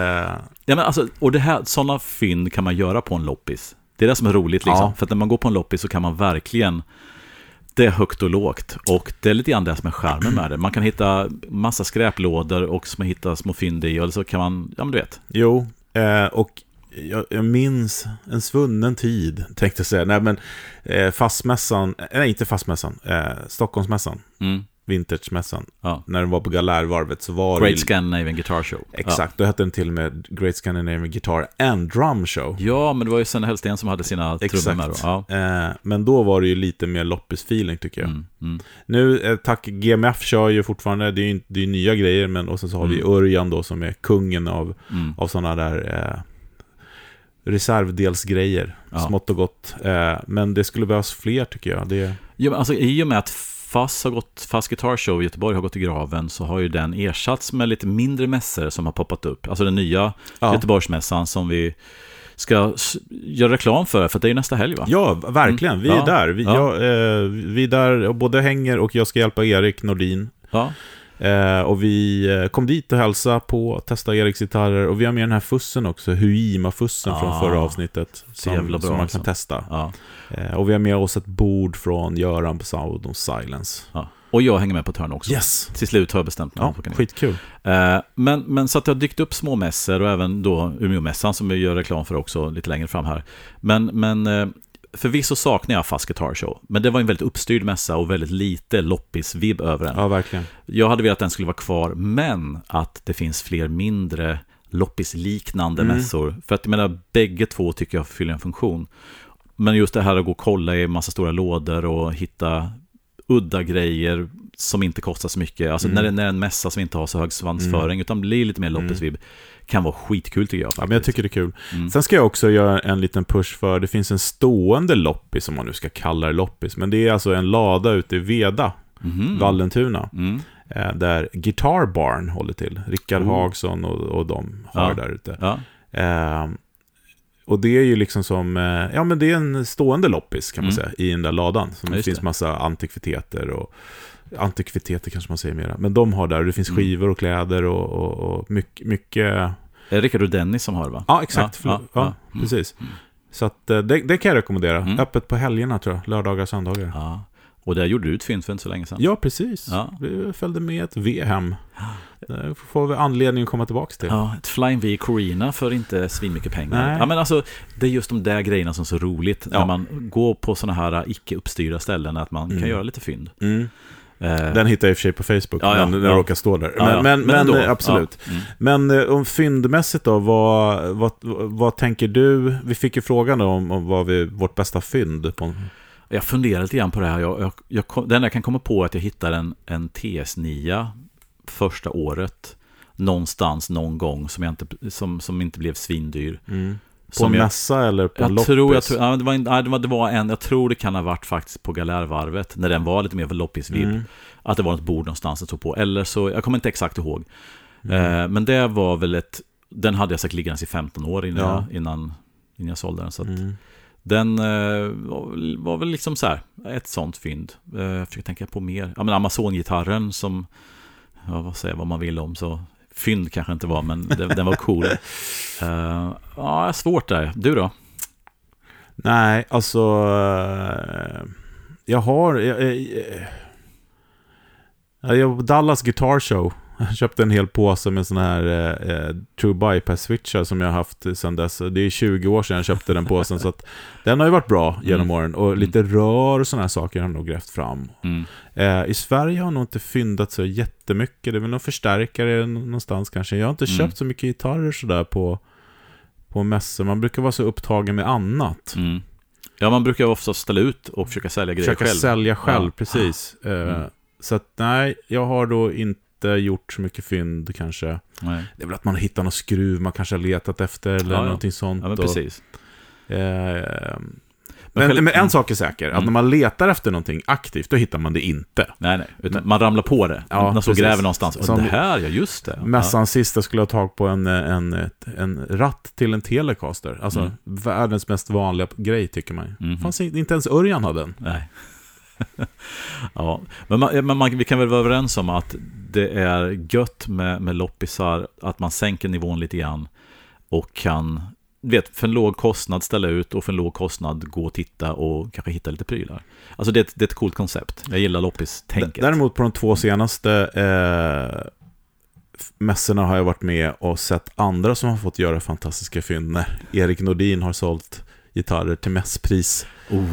Speaker 1: Ja, men alltså, och det här, sådana fynd kan man göra på en loppis. Det är det som är roligt, liksom. Ja. För att när man går på en loppis så kan man verkligen det är högt och lågt. Och det är lite grann det som är skärmen med det. Man kan hitta massa skräplådor och som man hittar små fynd i. Eller så kan man, ja men du vet.
Speaker 2: Jo, eh, och jag, jag, minns en svunnen tid, tänkte jag säga. Nej, men eh, fastmässan, nej inte fastmässan, eh, Stockholmsmässan. Mm. Vintagemässan. Ja. När den var på Galärvarvet så var
Speaker 1: Great det... Scandinavian Guitar Show.
Speaker 2: Exakt, ja. då hette den till och med Great Scandinavian Guitar and Drum Show.
Speaker 1: Ja, men det var ju Senne Hellsten som hade sina trummor med då. Ja.
Speaker 2: Eh, men då var det ju lite mer loppis-feeling tycker jag. Mm, mm. Nu, eh, tack, GMF kör ju fortfarande, det är ju det är nya grejer, men och sen så har mm. vi Örjan då som är kungen av, mm. av sådana där eh, reservdelsgrejer, ja. smått och gott. Eh, men det skulle behövas fler tycker jag. Det...
Speaker 1: Men alltså, I och med att FAS, har gått, FAS Guitar Show i Göteborg har gått i graven så har ju den ersatts med lite mindre mässor som har poppat upp. Alltså den nya ja. Göteborgsmässan som vi ska göra reklam för, för det är ju nästa helg va?
Speaker 2: Ja, verkligen. Vi är ja. där. Vi, ja. jag, eh, vi är där och både hänger och jag ska hjälpa Erik Nordin. Ja. Eh, och vi eh, kom dit och hälsa på, testa Eriks gitarrer och vi har med den här fussen också, Huima-fussen ah, från förra avsnittet. Som, bra, som man alltså. kan testa. Ja. Eh, och vi har med oss ett bord från Göran på Sound och Silence. Ja.
Speaker 1: Och jag hänger med på törn också.
Speaker 2: Yes.
Speaker 1: Till slut har jag bestämt
Speaker 2: mig. Ja, skitkul.
Speaker 1: Eh, men, men så att det har dykt upp små mässor och även då Umeåmässan som vi gör reklam för också lite längre fram här. Men, men eh, förvisso saknar jag Fast Guitar Show, men det var en väldigt uppstyrd mässa och väldigt lite loppis-vibb över den.
Speaker 2: Ja, verkligen.
Speaker 1: Jag hade velat att den skulle vara kvar, men att det finns fler mindre loppis-liknande mm. mässor. För att jag menar, bägge två tycker jag fyller en funktion. Men just det här att gå och kolla i massa stora lådor och hitta udda grejer som inte kostar så mycket. Alltså mm. när, när en mässa som inte har så hög svansföring, mm. utan blir lite mer mm. loppisvibb kan vara skitkul tycker jag. Faktiskt.
Speaker 2: Ja, men jag tycker det är kul. Mm. Sen ska jag också göra en liten push för, det finns en stående loppis, om man nu ska kalla det loppis, men det är alltså en lada ute i Veda, mm. Vallentuna. Mm. Eh, där Guitar Barn håller till. Rickard
Speaker 1: Oh.
Speaker 2: Hagsson och, och de har
Speaker 1: Ja.
Speaker 2: där ute.
Speaker 1: Ja,
Speaker 2: Eh, och det är ju liksom som, eh, ja men det är en stående loppis kan man
Speaker 1: Mm.
Speaker 2: säga, i den där ladan. Som
Speaker 1: Ja,
Speaker 2: det finns
Speaker 1: det.
Speaker 2: massa antikviteter och antikviteter kanske man säger mera. Men de har där, och det finns
Speaker 1: Mm.
Speaker 2: skivor och kläder och, och, och mycket, mycket...
Speaker 1: är det Rickard och Dennis som har det va?
Speaker 2: Ja, exakt.
Speaker 1: Ja,
Speaker 2: Ja,
Speaker 1: ja,
Speaker 2: ja,
Speaker 1: ja.
Speaker 2: precis. Så att, eh, det, det kan jag rekommendera.
Speaker 1: Mm.
Speaker 2: Öppet på helgerna tror jag, lördagar, söndagar. Ja,
Speaker 1: Ja. Och där gjorde du ett fynd för inte så länge sedan.
Speaker 2: precis.
Speaker 1: Ja.
Speaker 2: Vi följde med ett V hem. Det får vi anledning att komma tillbaka till.
Speaker 1: Ja, ett Flying V Corina för inte svinmycket pengar.
Speaker 2: Nej.
Speaker 1: Ja, men alltså, det är just de där grejerna som är så roligt.
Speaker 2: Ja.
Speaker 1: När man går på sådana här icke uppstyrda ställen, att man
Speaker 2: Mm.
Speaker 1: kan göra lite fynd.
Speaker 2: Mm.
Speaker 1: Eh,
Speaker 2: Den hittar jag i och för sig på Facebook,
Speaker 1: Ja, ja,
Speaker 2: men den
Speaker 1: ja.
Speaker 2: råkar stå där. Men, men, men,
Speaker 1: ändå.
Speaker 2: eh, absolut.
Speaker 1: Mm.
Speaker 2: Men eh, om fyndmässigt då, vad, vad, vad tänker du? Vi fick ju frågan om, om vad vi, vårt bästa fynd på.
Speaker 1: Jag funderar lite grann på det här. Jag, jag, jag, det enda jag kan komma på är att jag hittar en, en TS9 första året. Någonstans, någon gång, som, inte, som, som inte blev svindyr.
Speaker 2: På en mässa eller på
Speaker 1: Jag
Speaker 2: loppis?
Speaker 1: tror, jag, tror, ja, det var, nej, det, var, det var en, jag tror det kan ha varit faktiskt på Galärvarvet, när den var lite mer för loppisvibb.
Speaker 2: Mm.
Speaker 1: Att det var ett bord någonstans det stod på. Eller så, jag kommer inte exakt ihåg.
Speaker 2: Mm.
Speaker 1: Eh, men det var väl ett, den hade jag säkert liggandes i 15 år innan,
Speaker 2: Ja.
Speaker 1: jag, innan, innan jag sålde den. Så
Speaker 2: Mm.
Speaker 1: den eh, var, var väl liksom så här, ett sånt fynd. Eh, jag försöker tänka på mer. Ja men Amazon-gitarren som, ja vad säger vad man vill om så. Fynd kanske inte var, men den, den var cool. <laughs> Eh, ja, svårt där. Du då?
Speaker 2: Nej, alltså... eh, Jag har... Jag, jag, jag, jag Dallas Guitar Show. Jag köpte en hel påse med såna här eh, eh, True Bypass-switchar som jag har haft sedan dess. Det är 20 år sedan jag köpte den påsen, så att den har ju varit bra genom
Speaker 1: Mm.
Speaker 2: åren. Och lite rör och såna här saker har jag nog grävt fram.
Speaker 1: Mm.
Speaker 2: Eh, I Sverige har jag nog inte fyndat så jättemycket. Det är väl någon förstärkare någonstans kanske. Jag har inte
Speaker 1: Mm.
Speaker 2: köpt så mycket gitarrer sådär på, på mässor. Man brukar vara så upptagen med annat.
Speaker 1: Mm. Ja, man brukar ofta ställa ut och försöka sälja grejer
Speaker 2: Försöka
Speaker 1: själv.
Speaker 2: sälja själv,
Speaker 1: Ja.
Speaker 2: precis. Eh,
Speaker 1: Mm.
Speaker 2: Så att nej, jag har då inte gjort så mycket fynd kanske.
Speaker 1: Nej.
Speaker 2: Det är väl att man hittar någon skruv man kanske har letat efter eller
Speaker 1: Ja, ja.
Speaker 2: någonting sånt.
Speaker 1: Ja, men
Speaker 2: och,
Speaker 1: precis.
Speaker 2: eh,
Speaker 1: Men
Speaker 2: men, en sak är säker, att
Speaker 1: Mm.
Speaker 2: när man letar efter någonting aktivt, då hittar man det inte.
Speaker 1: Nej, nej. Utan man ramlar på det.
Speaker 2: Ja,
Speaker 1: man så
Speaker 2: precis.
Speaker 1: gräver någonstans. Och
Speaker 2: Som-
Speaker 1: det här, ja just det.
Speaker 2: Mässan sist jag skulle ha tag på en, en, en ratt till en Telecaster. Alltså
Speaker 1: Mm.
Speaker 2: världens mest vanliga grej tycker man.
Speaker 1: Mhm.
Speaker 2: Fanns inte inte ens Örjan hade den.
Speaker 1: Ja. Nej. <laughs> ja, men, man, men man, vi kan väl vara överens om att det är gött med, med loppisar, att man sänker nivån lite grann och kan, vet, för en låg kostnad ställa ut och för en låg kostnad gå och titta och kanske hitta lite prylar. Alltså det, är ett- det är ett coolt koncept. Jag gillar loppis-tänket.
Speaker 2: Däremot på de två senaste eh, mässorna har jag varit med och sett andra som har fått göra fantastiska fynd. Erik Nordin har sålt gitarrer till mässpris.
Speaker 1: Oh,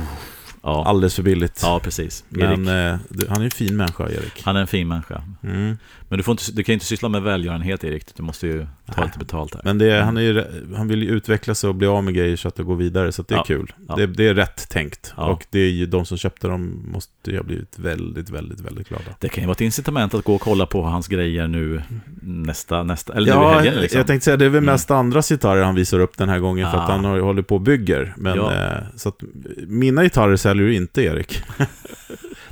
Speaker 1: ja.
Speaker 2: Alldeles för billigt.
Speaker 1: ja, precis.
Speaker 2: Men
Speaker 1: Erik,
Speaker 2: eh, du, han är en fin människa, Erik.
Speaker 1: han är en fin människa.
Speaker 2: Mm.
Speaker 1: Men du, får inte, du kan ju inte syssla med välgörenhet, Erik. Du måste ju ta
Speaker 2: Nej.
Speaker 1: lite betalt här.
Speaker 2: Men det, är- han, är, ju- han vill ju utveckla sig och bli av med grejer så att det går vidare, så det är
Speaker 1: Ja.
Speaker 2: kul.
Speaker 1: Ja.
Speaker 2: Det, det är rätt tänkt.
Speaker 1: Ja.
Speaker 2: Och det är ju de som köpte dem måste ju ha blivit väldigt, väldigt, väldigt glada.
Speaker 1: Det kan ju vara ett incitament att gå och kolla på hans grejer nu nästa, nästa eller nu i
Speaker 2: Ja,
Speaker 1: helgen liksom.
Speaker 2: jag tänkte säga det är väl
Speaker 1: Mm.
Speaker 2: mest andras gitarrer han visar upp den här gången för att
Speaker 1: Ah.
Speaker 2: han håller på och bygger. Men,
Speaker 1: Ja.
Speaker 2: eh, så att, mina gitarrer säljer du inte, Erik. <laughs>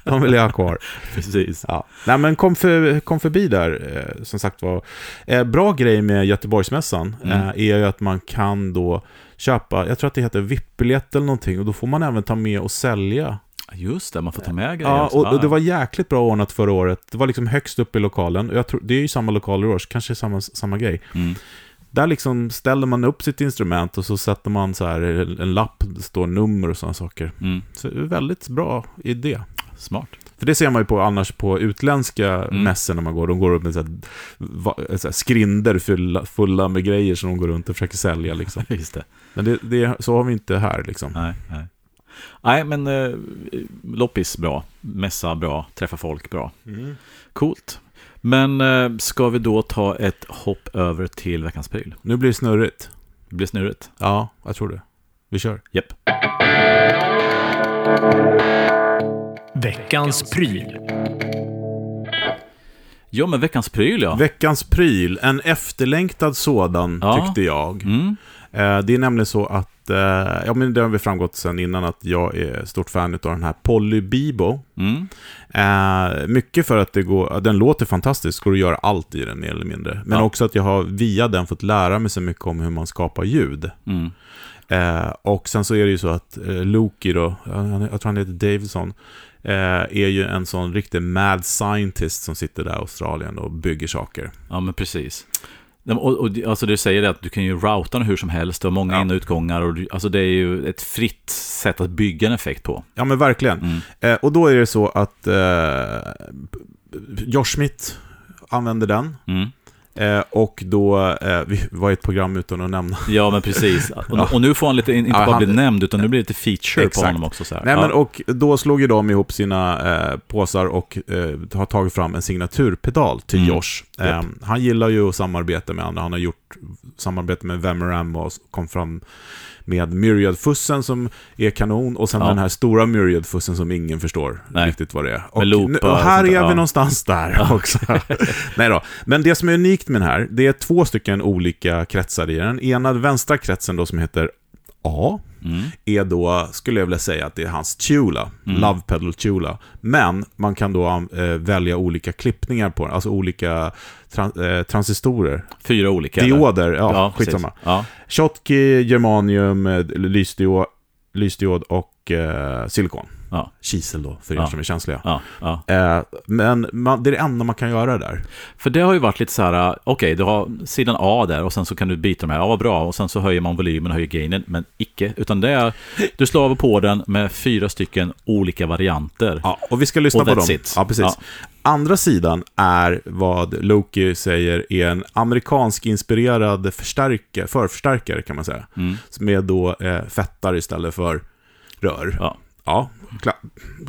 Speaker 2: De vill jag ha kvar. <laughs>
Speaker 1: Precis.
Speaker 2: Ja. Nej, men kom, för, kom förbi där, eh, som sagt var. Eh, bra grej med Göteborgsmässan
Speaker 1: Mm.
Speaker 2: eh, är ju att man kan då köpa, jag tror att det heter VIP-biljett eller någonting, och då får man även ta med och sälja.
Speaker 1: Just det, man får ta med grejer.
Speaker 2: Ja, och, och det var jäkligt bra ordnat förra året. Det var liksom högst upp i lokalen. Jag tror, det är ju samma lokal i år, så kanske samma, samma grej.
Speaker 1: Mm.
Speaker 2: Där liksom ställer man upp sitt instrument och så sätter man så här en lapp, det står nummer och sådana saker.
Speaker 1: Mm.
Speaker 2: Så väldigt bra idé.
Speaker 1: Smart.
Speaker 2: För det ser man ju på annars på utländska
Speaker 1: Mm.
Speaker 2: mässor när man går. De går upp med så här, så här skrinder fulla, fulla med grejer som de går runt och försöker sälja liksom. <laughs>
Speaker 1: Just det.
Speaker 2: Men det, det, så har vi inte här liksom.
Speaker 1: Nej, nej. Nej, men eh, loppis bra. Mässa bra. Träffa folk bra. Coolt. Men eh, ska vi då ta ett hopp över till veckans pryl?
Speaker 2: Nu blir det snurrigt.
Speaker 1: Det blir snurrigt.
Speaker 2: Ja, jag tror det. Vi kör.
Speaker 1: Japp.
Speaker 4: Veckans pryl.
Speaker 1: Ja, men veckans pryl ja.
Speaker 2: Veckans pryl, en efterlängtad sådan
Speaker 1: Ja.
Speaker 2: tyckte jag.
Speaker 1: Mm.
Speaker 2: Eh, Det är nämligen så att eh, ja men det har väl framgått sen innan att jag är stort fan av den här Polly Bibo.
Speaker 1: Mm.
Speaker 2: Eh, mycket för att det går, den låter fantastisk, går att göra allt i den mer eller mindre. Men
Speaker 1: Ja.
Speaker 2: också att jag har via den fått lära mig så mycket om hur man skapar ljud.
Speaker 1: Mm.
Speaker 2: Eh, och sen så är det ju så att eh, Loki då, han- jag tror han heter Davidson, eh, är ju en sån riktig mad scientist som sitter där i Australien och bygger saker.
Speaker 1: Ja, men precis. Och, och, alltså det säger det att du kan ju routa den hur som helst och många
Speaker 2: Ja.
Speaker 1: in och utgångar. Och du, alltså det är ju ett fritt sätt att bygga en effekt på.
Speaker 2: Ja men verkligen.
Speaker 1: Mm.
Speaker 2: Eh, och då är det så att eh, Josh Smith använder den.
Speaker 1: Mm.
Speaker 2: Eh, och då, eh, vi var ett program utan att nämna.
Speaker 1: Ja, men precis. <laughs> Och,
Speaker 2: Ja.
Speaker 1: och nu får han lite, inte
Speaker 2: Ja,
Speaker 1: bara
Speaker 2: han-
Speaker 1: bli nämnd, utan nu blir det lite feature
Speaker 2: Exakt.
Speaker 1: på honom också. Så här.
Speaker 2: Nej,
Speaker 1: ja.
Speaker 2: men, och då slog ju de ihop sina eh, påsar och eh, har tagit fram en signaturpedal till
Speaker 1: Mm.
Speaker 2: Josh.
Speaker 1: Japp.
Speaker 2: Eh, han gillar ju att samarbeta med andra. Han har gjort samarbete med Vemeram och kom fram med Myriad-fussen som är kanon och sen
Speaker 1: Ja.
Speaker 2: den här stora Myriad-fussen som ingen förstår
Speaker 1: Nej.
Speaker 2: riktigt vad det är. Och, nu,
Speaker 1: och
Speaker 2: här är vi
Speaker 1: ja.
Speaker 2: någonstans där också. <laughs> Nej då. Men det som är unikt med den här, det är två stycken olika kretsar i den. Ena vänstra kretsen då som heter A,
Speaker 1: Mm.
Speaker 2: är då, skulle jag vilja säga, att det är hans tula,
Speaker 1: Mm.
Speaker 2: Love Pedal Tula. Men man kan då eh, välja olika klippningar på den, alltså olika tran- eh, transistorer.
Speaker 1: Fyra olika. eller?
Speaker 2: Dioder, ja,
Speaker 1: Ja,
Speaker 2: skitsamma.
Speaker 1: Ja.
Speaker 2: Schottky, germanium, eh, lysdiod, lysdiod och eh, silikon.
Speaker 1: Ja.
Speaker 2: Kisel då, för er
Speaker 1: Ja.
Speaker 2: som är känsliga.
Speaker 1: Ja, ja.
Speaker 2: Eh, men man, det är det enda man kan göra där.
Speaker 1: För det har ju varit lite så här, okej, du har sidan A där och sen så kan du byta de här, ja vad bra, och sen så höjer man volymen och höjer gainen, men icke, utan det är, du slår av på den med fyra stycken olika varianter.
Speaker 2: Ja, och vi ska lyssna
Speaker 1: Och
Speaker 2: på dem.
Speaker 1: it.
Speaker 2: Ja, precis.
Speaker 1: Ja.
Speaker 2: Andra sidan är vad Loki säger är en amerikansk inspirerad förstärkare, förförstärkare kan man säga.
Speaker 1: Mm.
Speaker 2: Med då eh, fettar istället för rör.
Speaker 1: Ja.
Speaker 2: Ja, kla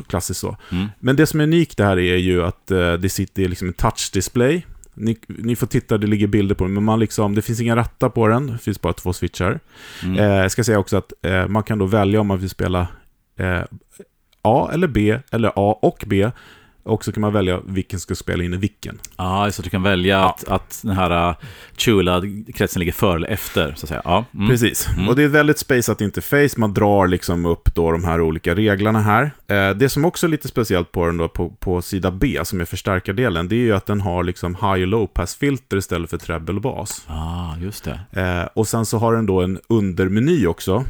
Speaker 2: klassiskt så.
Speaker 1: Mm.
Speaker 2: Men det som är unikt det här är ju att eh, det sitter liksom en touch-display. Ni, ni får titta, det ligger bilder på den, men man liksom, det finns inga rattar på den, det finns bara två switchar.
Speaker 1: Mm.
Speaker 2: Eh, jag ska säga också att eh, man kan då välja om man vill spela eh, A eller B, eller A och B. Och så kan man välja vilken ska spela in i vilken.
Speaker 1: Ja, så du kan välja
Speaker 2: Ja.
Speaker 1: att, att den här uh, Chula-kretsen ligger före eller efter, så att säga. Ja. Mm.
Speaker 2: Precis.
Speaker 1: Mm.
Speaker 2: Och det är väldigt spaceat interface. Man drar liksom upp då de här olika reglerna här. Eh, det som också är lite speciellt på den då, på, på sida B, som är förstärkardelen, det är ju att den har liksom high och low pass-filter istället för treble och bas.
Speaker 1: Ah, just det.
Speaker 2: Eh, och sen så har den då en undermeny också.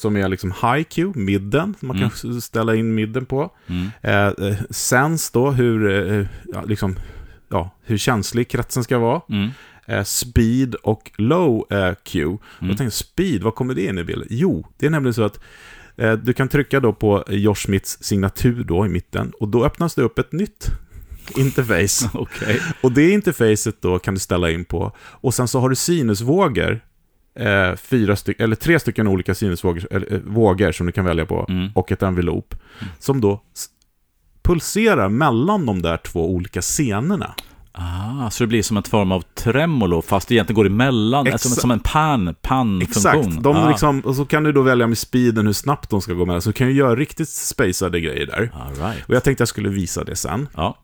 Speaker 2: Som är liksom high Q, midden, som man
Speaker 1: Mm.
Speaker 2: kan ställa in midden på.
Speaker 1: Mm.
Speaker 2: Eh, eh, sense då, hur, eh, ja, liksom, ja, hur känslig kretsen ska vara.
Speaker 1: Mm.
Speaker 2: Eh, speed och low eh, Q.
Speaker 1: Mm.
Speaker 2: Jag tänkte, speed, vad kommer det in i bilden? Jo, det är nämligen så att eh, du kan trycka då på Josh Smiths signatur då i mitten och då öppnas det upp ett nytt <laughs> interface. <laughs>
Speaker 1: Okej.
Speaker 2: och det interfacet då kan du ställa in på. Och sen så har du sinusvågor, eh, fyra styck, eller tre stycken olika sinusvågor eller, eh, vågor som du kan välja på,
Speaker 1: Mm.
Speaker 2: och ett envelop, som då pulserar mellan de där två olika scenerna.
Speaker 1: Ah, så det blir som en form av tremolo, fast det egentligen går emellan,
Speaker 2: Exa-
Speaker 1: alltså, som en pan, pan-funktion.
Speaker 2: Exakt, de
Speaker 1: ah.
Speaker 2: liksom, och så kan du då välja med speeden hur snabbt de ska gå med. Så du kan ju göra riktigt spacade grejer där.
Speaker 1: All right.
Speaker 2: Och jag tänkte jag skulle visa det sen.
Speaker 1: Ja,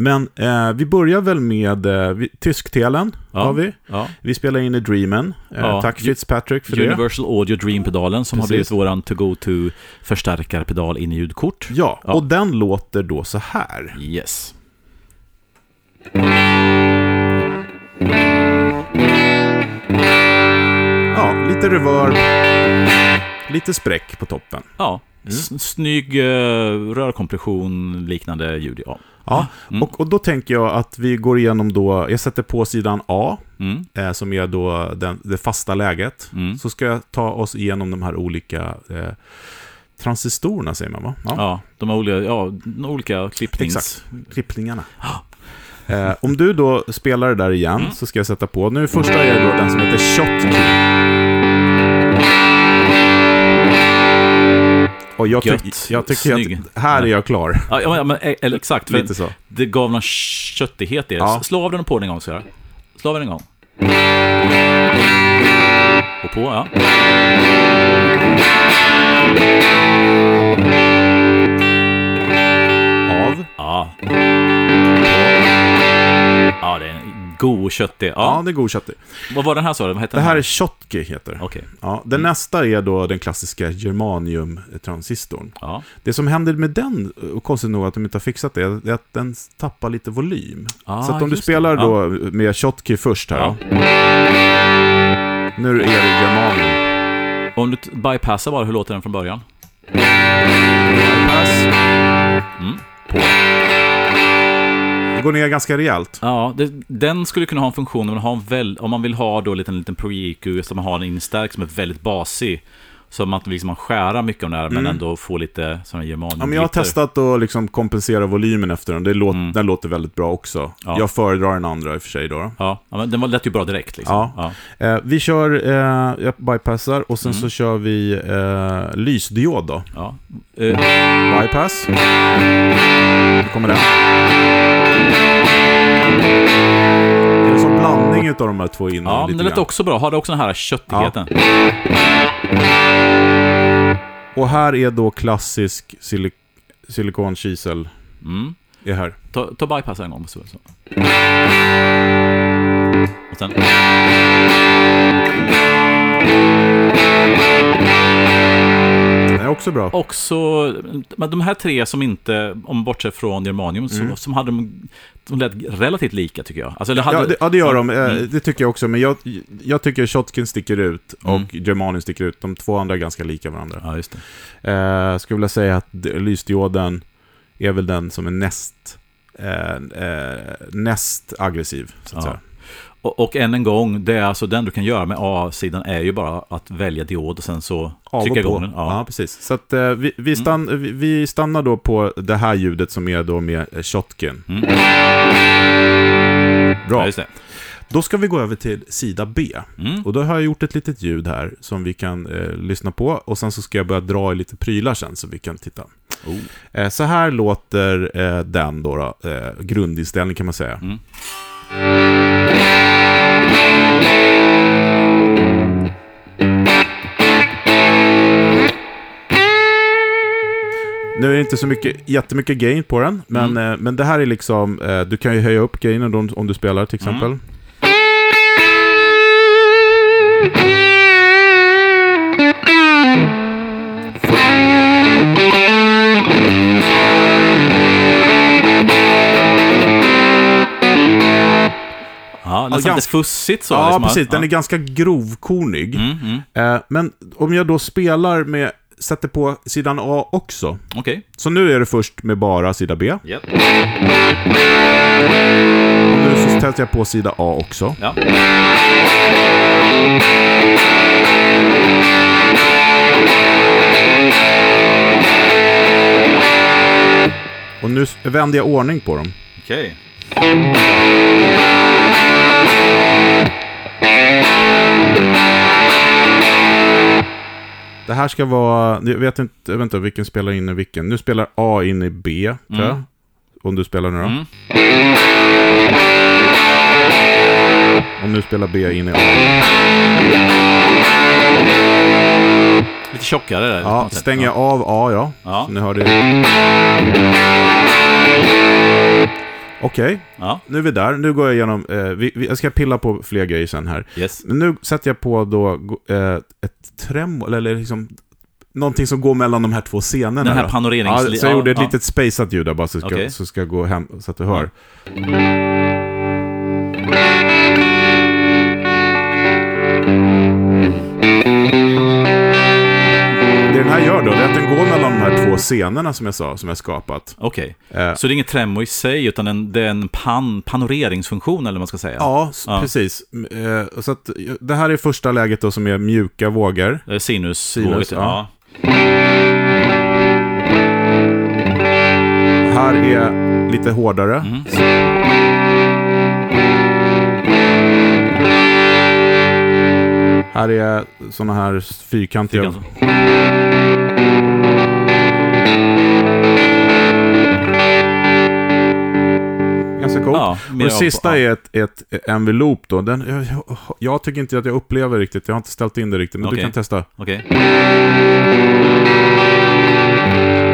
Speaker 2: Men eh, vi börjar väl med eh, vi- tysktelen,
Speaker 1: Ja.
Speaker 2: har vi.
Speaker 1: ja.
Speaker 2: Vi spelar in i Dreamen. Eh,
Speaker 1: Ja.
Speaker 2: Tack Fitzpatrick för det.
Speaker 1: Universal Audio Dream-pedalen som
Speaker 2: Precis.
Speaker 1: har blivit våran to-go-to förstärkarpedal in i ljudkort.
Speaker 2: Ja, och den låter då så här.
Speaker 1: Yes.
Speaker 2: Ja, lite reverb, lite spräck på toppen.
Speaker 1: Ja, s- snygg uh, rörkompression, liknande ljud. Ja.
Speaker 2: Ja,
Speaker 1: Mm.
Speaker 2: och, och då tänker jag att vi går igenom då, jag sätter på sidan A,
Speaker 1: Mm.
Speaker 2: eh, som är då den, det fasta läget.
Speaker 1: Mm.
Speaker 2: Så ska jag ta oss igenom de här olika eh, transistorerna, säger man va?
Speaker 1: Ja. de har olika, ja, de olika klippnings...
Speaker 2: Exakt. Klippningarna. Eh, om du då spelar det där igen
Speaker 1: Mm.
Speaker 2: så ska jag sätta på. Nu första är då den som heter Shot Key. Och jag, tyck,
Speaker 1: Gött.
Speaker 2: jag tycker
Speaker 1: Snygg.
Speaker 2: att här är jag klar.
Speaker 1: Ja, ja, men, eh, exakt,
Speaker 2: Lite så.
Speaker 1: det gav någon köttighet i det.
Speaker 2: Ja.
Speaker 1: Slå av den på den en gång så här. Slå av den en gång. Och på, ja.
Speaker 2: Av.
Speaker 1: Ja. Ja, det är God köttig.
Speaker 2: Ja,
Speaker 1: Ja.
Speaker 2: det är god köttig.
Speaker 1: Vad var den här sa du? Vad hette
Speaker 2: Det
Speaker 1: den
Speaker 2: här är Shotki heter det.
Speaker 1: Okej.
Speaker 2: Ja, den nästa är då den klassiska germanium-transistorn.
Speaker 1: Ja.
Speaker 2: Det som händer med den, och konstigt nog att de inte har fixat det, är att den tappar lite volym.
Speaker 1: Ah,
Speaker 2: så att om du
Speaker 1: det.
Speaker 2: spelar
Speaker 1: Ja.
Speaker 2: då med Shotki först här.
Speaker 1: Ja.
Speaker 2: Nu är det germanium.
Speaker 1: Om du bypassar bara, hur låter den från början?
Speaker 2: Bypass.
Speaker 1: Mm.
Speaker 2: På. Det går ner ganska rejält.
Speaker 1: Ja, det, den skulle kunna ha en funktion om man, har en väl, om man vill ha då en liten, liten pre-EQ, så man har en instärk som är väldigt basig. Så man liksom man skära mycket av den här, men ändå få lite sådana germanium
Speaker 2: Mm. Ja, men jag har testat att liksom kompensera volymen efter den. Det låter,
Speaker 1: Mm.
Speaker 2: Den låter väldigt bra också.
Speaker 1: Ja.
Speaker 2: Jag föredrar den andra i och för sig. Då.
Speaker 1: Ja, ja, men den lät ju bra direkt liksom.
Speaker 2: Ja. Eh, vi kör, eh, jag bypassar och sen så kör vi eh, lysdiod då.
Speaker 1: ja. Eh,
Speaker 2: Bypass. Nu kommer den. Blandning utav de här två in
Speaker 1: ja, men den lät
Speaker 2: grann.
Speaker 1: också bra. Har det också den här köttigheten?
Speaker 2: Och här är då klassisk silik silikonkisel.
Speaker 1: Mm.
Speaker 2: Är här.
Speaker 1: Ta, ta bypassa en gång. Så. Och sen...
Speaker 2: Också bra.
Speaker 1: Också, men de här tre som inte, om bortsett från Germanium, så, som hade de, de lät relativt lika tycker jag. Alltså, det hade,
Speaker 2: Ja det, ja, det gör de. Eh,
Speaker 1: Mm.
Speaker 2: Det tycker jag också. Men jag, jag tycker Shotkin sticker ut och
Speaker 1: Mm.
Speaker 2: Germanium sticker ut. De två andra är ganska lika varandra.
Speaker 1: Ja, just det.
Speaker 2: Eh, skulle vilja säga att lysdioden är väl den som är näst, eh, eh, näst aggressiv. Så att
Speaker 1: Ja.
Speaker 2: säga.
Speaker 1: Och, och än en gång, det är alltså den du kan göra med A-sidan är ju bara att välja diod och sen så
Speaker 2: Av
Speaker 1: trycka igång den.
Speaker 2: Ja.
Speaker 1: Ja. Mm.
Speaker 2: precis. Så att, eh, vi, vi, stann, vi, vi stannar då på det här ljudet som är då med eh, Shotkin.
Speaker 1: Mm.
Speaker 2: Bra.
Speaker 1: Ja.
Speaker 2: Då ska vi gå över till sida B.
Speaker 1: Mm.
Speaker 2: Och då har jag gjort ett litet ljud här som vi kan eh, lyssna på. Och sen så ska jag börja dra i lite prylar sen så vi kan titta.
Speaker 1: Oh.
Speaker 2: Eh, så här låter eh, den då, då eh, grundinställning kan man säga.
Speaker 1: Mm.
Speaker 2: Nu är det inte så mycket, jättemycket gain på den, men,
Speaker 1: Mm.
Speaker 2: eh, men det här är liksom, eh, du kan ju höja upp gainen om, om du spelar till exempel.
Speaker 1: Mm. Ja, nästan
Speaker 2: ganska-
Speaker 1: lite fussigt så.
Speaker 2: ja,
Speaker 1: liksom.
Speaker 2: precis. Den
Speaker 1: ja.
Speaker 2: är ganska grovkornig.
Speaker 1: Mm, mm.
Speaker 2: Eh, men om jag då spelar med, sätter på sidan A också.
Speaker 1: Okej.
Speaker 2: Så nu är det först med bara sida B.
Speaker 1: Japp.
Speaker 2: Och nu så sätter jag på sida A också.
Speaker 1: Ja.
Speaker 2: Och nu vänder jag ordning på dem.
Speaker 1: Okej.
Speaker 2: Det här ska vara, jag vet inte, vänta, vilken spelar in i vilken? Nu spelar A in i B, tror jag.
Speaker 1: Mm.
Speaker 2: Om du spelar nu då.
Speaker 1: Mm.
Speaker 2: Och nu spelar B in i A.
Speaker 1: Lite tjockare där.
Speaker 2: Ja, stänger jag av A, ja.
Speaker 1: Ja.
Speaker 2: Så nu har det... Okej,
Speaker 1: Ja.
Speaker 2: nu är vi där. Nu går jag igenom, eh, vi, vi, jag ska pilla på fler grejer sen här.
Speaker 1: Yes.
Speaker 2: Men nu sätter jag på då eh, ett tremol, eller liksom någonting som går mellan de här två scenerna.
Speaker 1: Den här
Speaker 2: då.
Speaker 1: panoreringssli-
Speaker 2: Ja, så jag
Speaker 1: ja,
Speaker 2: gjorde ett
Speaker 1: ja.
Speaker 2: litet spaceat ljud där bara, så ska,
Speaker 1: Okej.
Speaker 2: så ska jag gå hem så att du hör. Det här gör då, det är att den går mellan de här två scenerna som jag sa, som jag skapat.
Speaker 1: Okej.
Speaker 2: Eh,
Speaker 1: Så det är inget tremor i sig, utan en, det är en pan, panoreringsfunktion, eller vad man ska säga?
Speaker 2: Ja,
Speaker 1: Ja.
Speaker 2: precis. Eh, så att, det här är första läget då som är mjuka vågor.
Speaker 1: Eh, Sinus.
Speaker 2: Sinus,
Speaker 1: ja.
Speaker 2: ja. Här är lite hårdare.
Speaker 1: Mm.
Speaker 2: Här är såna här fyrkantiga...
Speaker 1: Fyrkant.
Speaker 2: Ganska coolt.
Speaker 1: Ja,
Speaker 2: och det sista är ett, ett envelop då. Den, jag, jag, jag tycker inte att jag upplever riktigt. Jag har inte ställt in det riktigt. Men
Speaker 1: Okej.
Speaker 2: du kan testa.
Speaker 1: Okej.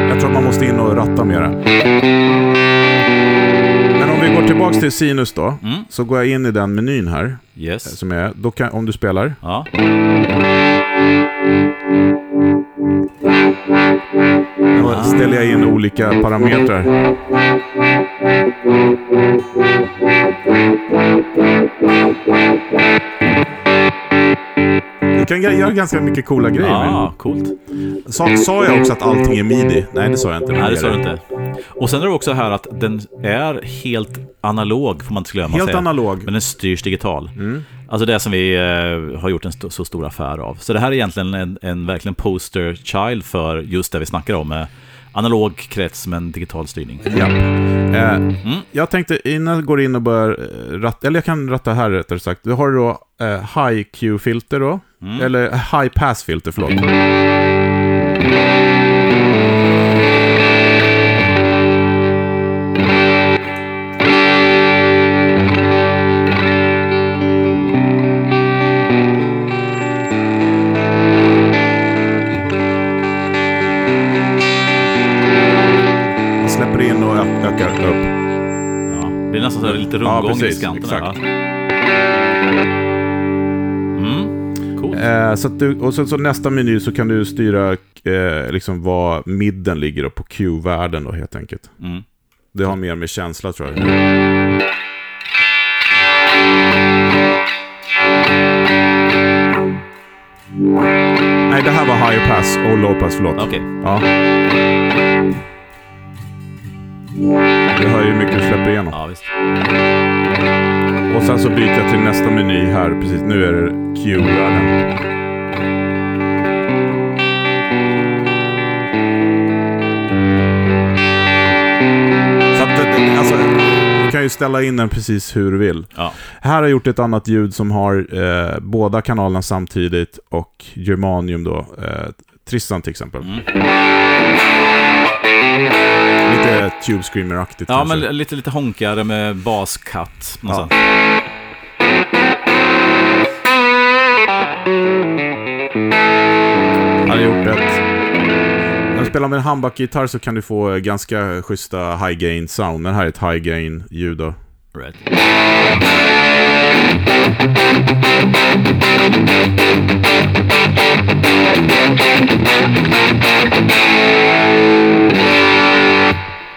Speaker 2: Jag tror att man måste in och ratta det. Men om vi går tillbaka till Sinus då,
Speaker 1: Mm.
Speaker 2: så går jag in i den menyn här, eh,
Speaker 1: Yes.
Speaker 2: som är, då kan, om du spelar.
Speaker 1: Ja.
Speaker 2: Då ställer jag in olika parametrar. Kan göra ganska mycket coola grejer
Speaker 1: Ja, coolt.
Speaker 2: Sa, sa jag också att allting är midi? Nej, det sa jag inte.
Speaker 1: Nej, det sa du inte. Och sen är det också här att den är helt analog, får man inte glömma
Speaker 2: Helt
Speaker 1: säga.
Speaker 2: analog.
Speaker 1: Men den styrs digital.
Speaker 2: Mm.
Speaker 1: Alltså det som vi eh, har gjort en st- så stor affär av. Så det här är egentligen en, en verkligen poster child för just det vi snackar om. Med analog krets men digital styrning.
Speaker 2: Ja. Eh,
Speaker 1: Mm.
Speaker 2: Jag tänkte innan jag går in och börjar eh, ratta, eller jag kan ratta här rättare sagt. Du har då eh, high Q-filter då,
Speaker 1: Mm.
Speaker 2: eller high pass-filter, förlåt.
Speaker 1: Lite
Speaker 2: Ja,
Speaker 1: rundgång i
Speaker 2: precis,
Speaker 1: skanterna.
Speaker 2: exakt.
Speaker 1: Ja. Mm. Coolt.
Speaker 2: Eh, så du, och sen så nästa meny så kan du styra eh, liksom var midden ligger då, på Q-värden då helt enkelt.
Speaker 1: Mm.
Speaker 2: Det har mer med känsla tror jag. Nej, det här var high pass och low pass, förlåt.
Speaker 1: Okej.
Speaker 2: Ja. Det hör ju hur mycket du släpper igenom.
Speaker 1: Ja, visst.
Speaker 2: Och sen så byter jag till nästa meny här, precis. Nu är det Q-värden. Så att, det- alltså, du kan ju ställa in den precis hur du vill.
Speaker 1: Ja.
Speaker 2: Här har jag gjort ett annat ljud som har eh, båda kanalerna samtidigt och Germanium då. Eh, Tristan till exempel.
Speaker 1: Mm.
Speaker 2: Lite Tube Screamer-aktigt
Speaker 1: Ja,
Speaker 2: kanske.
Speaker 1: men lite, lite honkigare med baskatt.
Speaker 2: Ja. Jag hade gjort ett... När du spelar med en handbackgitarr så kan du få eh, ganska schyssta high gain sound. Men här är ett high gain ljud då.
Speaker 1: Right.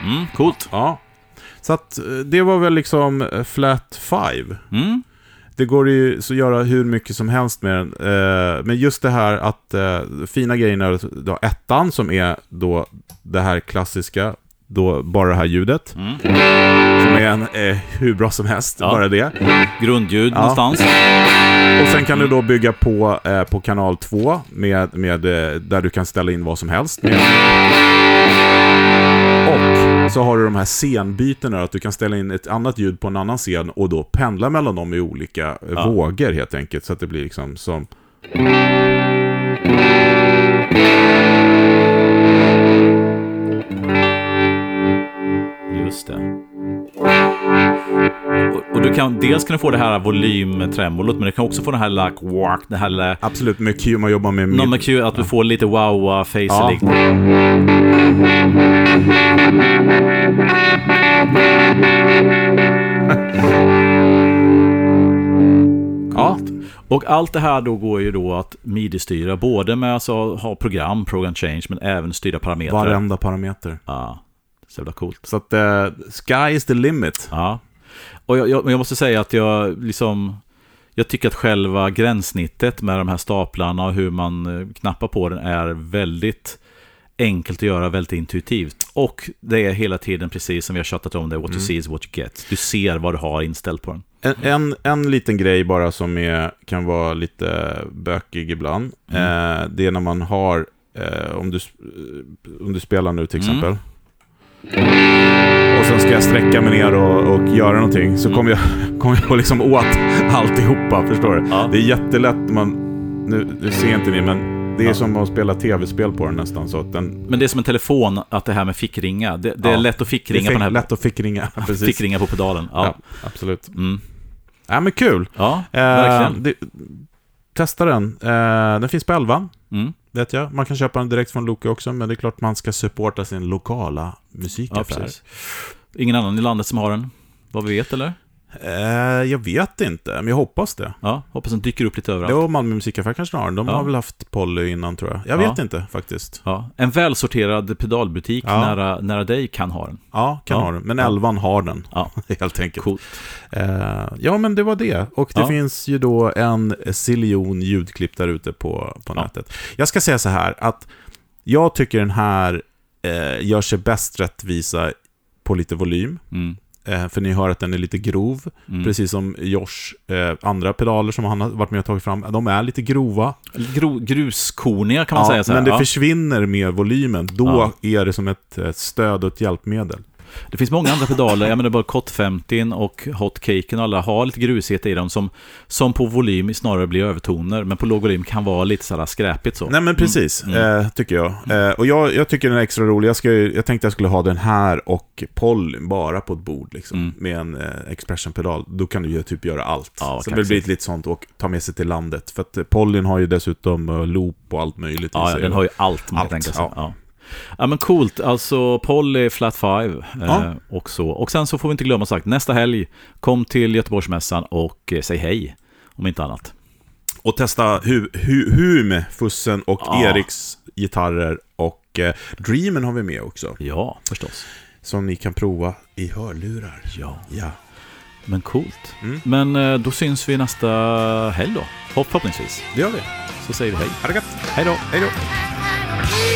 Speaker 1: Mm, coolt.
Speaker 2: Ja. Så att eh, det var väl liksom eh, flat 5.
Speaker 1: Mm.
Speaker 2: Det går ju så att göra hur mycket som helst med den. Eh, Men just det här att fina grejerna, är då ettan som är då det här klassiska, då bara det här ljudet.
Speaker 1: Mm.
Speaker 2: Som är en, eh, hur bra som helst,
Speaker 1: Ja.
Speaker 2: bara det.
Speaker 1: Grundljud
Speaker 2: Ja.
Speaker 1: någonstans.
Speaker 2: Och sen kan du då bygga på, eh, på kanal 2 med, med, eh, där du kan ställa in vad som helst. Med. Och så har du de här scenbytena, att du kan ställa in ett annat ljud på en annan scen och då pendla mellan dem i olika eh,
Speaker 1: Ja.
Speaker 2: vågor helt enkelt. Så att det blir liksom som...
Speaker 1: Just det. Och, och du kan, dels kan du få det här volymtremolot, men du kan också få den här like, walk, det här lilla-
Speaker 2: Absolut, med Q, man jobbar med...
Speaker 1: någon med Q, att du får lite wow face
Speaker 2: Ja. <laughs> Ja,
Speaker 1: Och allt det här då går ju då att midi-styra, både med alltså ha program, program change, men även styra parametrar.
Speaker 2: varenda parameter.
Speaker 1: Ja, så jävla coolt.
Speaker 2: Så att eh, sky is the limit.
Speaker 1: Ja. Och jag, jag, jag måste säga att jag liksom... Jag tycker att själva gränssnittet med de här staplarna och hur man eh, knappar på den är väldigt enkelt att göra, väldigt intuitivt. Och det är hela tiden precis som vi har tjatat om det, what you see is what you get. Du ser vad du har inställt på den.
Speaker 2: En, en, en liten grej bara som är, kan vara lite bökig ibland. Eh, det är när man har, eh, om, du, eh, om du spelar nu till
Speaker 1: Mm.
Speaker 2: Och sen ska jag sträcka mig ner och, och göra någonting. Så
Speaker 1: Mm.
Speaker 2: kommer jag, <laughs> kommer jag liksom åt alltihopa, förstår du?
Speaker 1: Ja.
Speaker 2: Det är jättelätt, man, nu, nu ser inte ni, men det är
Speaker 1: Ja.
Speaker 2: som att spela tv-spel på den nästan. Så att den,
Speaker 1: Men det är som en telefon, att det här med fickringa. Det, det är
Speaker 2: Ja.
Speaker 1: lätt att
Speaker 2: är
Speaker 1: fickringa på den här...
Speaker 2: lätt att fickringa. <laughs> Precis.
Speaker 1: Fickringa på pedalen.
Speaker 2: Ja.
Speaker 1: Ja,
Speaker 2: absolut.
Speaker 1: mm.
Speaker 2: Ja, men kul.
Speaker 1: ja
Speaker 2: Eh,
Speaker 1: verkligen.
Speaker 2: det, testa den. Eh, den finns på 11.
Speaker 1: Mm.
Speaker 2: vet jag. Man kan köpa den direkt från Loka också, men det är klart man ska supporta sin lokala
Speaker 1: Ja,
Speaker 2: musikaffär.
Speaker 1: precis. Ingen annan i landet som har den. Vad vi vet eller?
Speaker 2: Eh, jag vet inte, men jag hoppas det.
Speaker 1: Ja, hoppas den dyker upp lite överallt.
Speaker 2: Det var Malmö musikaffär kanske snarare. De
Speaker 1: Ja.
Speaker 2: har väl haft Polly innan tror jag. Jag
Speaker 1: Ja.
Speaker 2: vet inte faktiskt.
Speaker 1: Ja, en välsorterad pedalbutik nära, nära dig kan ha den.
Speaker 2: Ja, kan ha den. Men elvan har den,
Speaker 1: Ja, <laughs>
Speaker 2: helt enkelt.
Speaker 1: coolt.
Speaker 2: Eh, ja, men det var det. Och det finns ju då en ziljon ljudklipp där ute på, på nätet. Jag ska säga så här, att jag tycker den här eh, gör sig bäst rättvisa på lite volym.
Speaker 1: Mm.
Speaker 2: Eh, för ni hör att den är lite grov.
Speaker 1: Mm.
Speaker 2: Precis som Josh eh, andra pedaler som han har varit med och tagit fram. De är lite grova.
Speaker 1: Gro, gruskorniga kan man säga så här.
Speaker 2: men det
Speaker 1: ja.
Speaker 2: försvinner med volymen. Då är det som ett eh, stöd och ett hjälpmedel.
Speaker 1: Det finns många andra pedaler, jag menar bara Cot 50 och Hot Caken och alla har lite grusighet i dem som, som på volym snarare blir övertoner, men på låg volym kan vara lite sådär skräpigt så.
Speaker 2: Nej men precis,
Speaker 1: Mm.
Speaker 2: Eh, tycker jag. Eh, och jag, jag tycker den är extra rolig. Jag, ska, jag tänkte jag skulle ha den här och Polly bara på ett bord liksom,
Speaker 1: Mm.
Speaker 2: med en eh, expression-pedal. Då kan du ju typ göra allt.
Speaker 1: Ja,
Speaker 2: så det blir lite sånt och ta med sig till landet. För att Pollyn har ju dessutom eh, loop och allt möjligt.
Speaker 1: Ja, ja, den har ju allt
Speaker 2: Allt, ja.
Speaker 1: Ja. Ja. men coolt, alltså Polly Flat 5 eh, och så. Och sen så får vi inte glömma sagt, nästa helg, kom till Göteborgsmässan och eh, säg hej, om inte annat.
Speaker 2: Och testa hu, hu, Fussen och
Speaker 1: Ja.
Speaker 2: Eriks gitarrer. Och eh, Dreamen har vi med också.
Speaker 1: Ja, förstås.
Speaker 2: Som ni kan prova i hörlurar.
Speaker 1: Ja,
Speaker 2: Ja.
Speaker 1: men coolt.
Speaker 2: Mm.
Speaker 1: Men eh, då syns vi nästa helg då, förhoppningsvis.
Speaker 2: Det gör vi.
Speaker 1: Så säger vi hej.
Speaker 2: Ha det gött.
Speaker 1: Hej då!
Speaker 2: Hej då.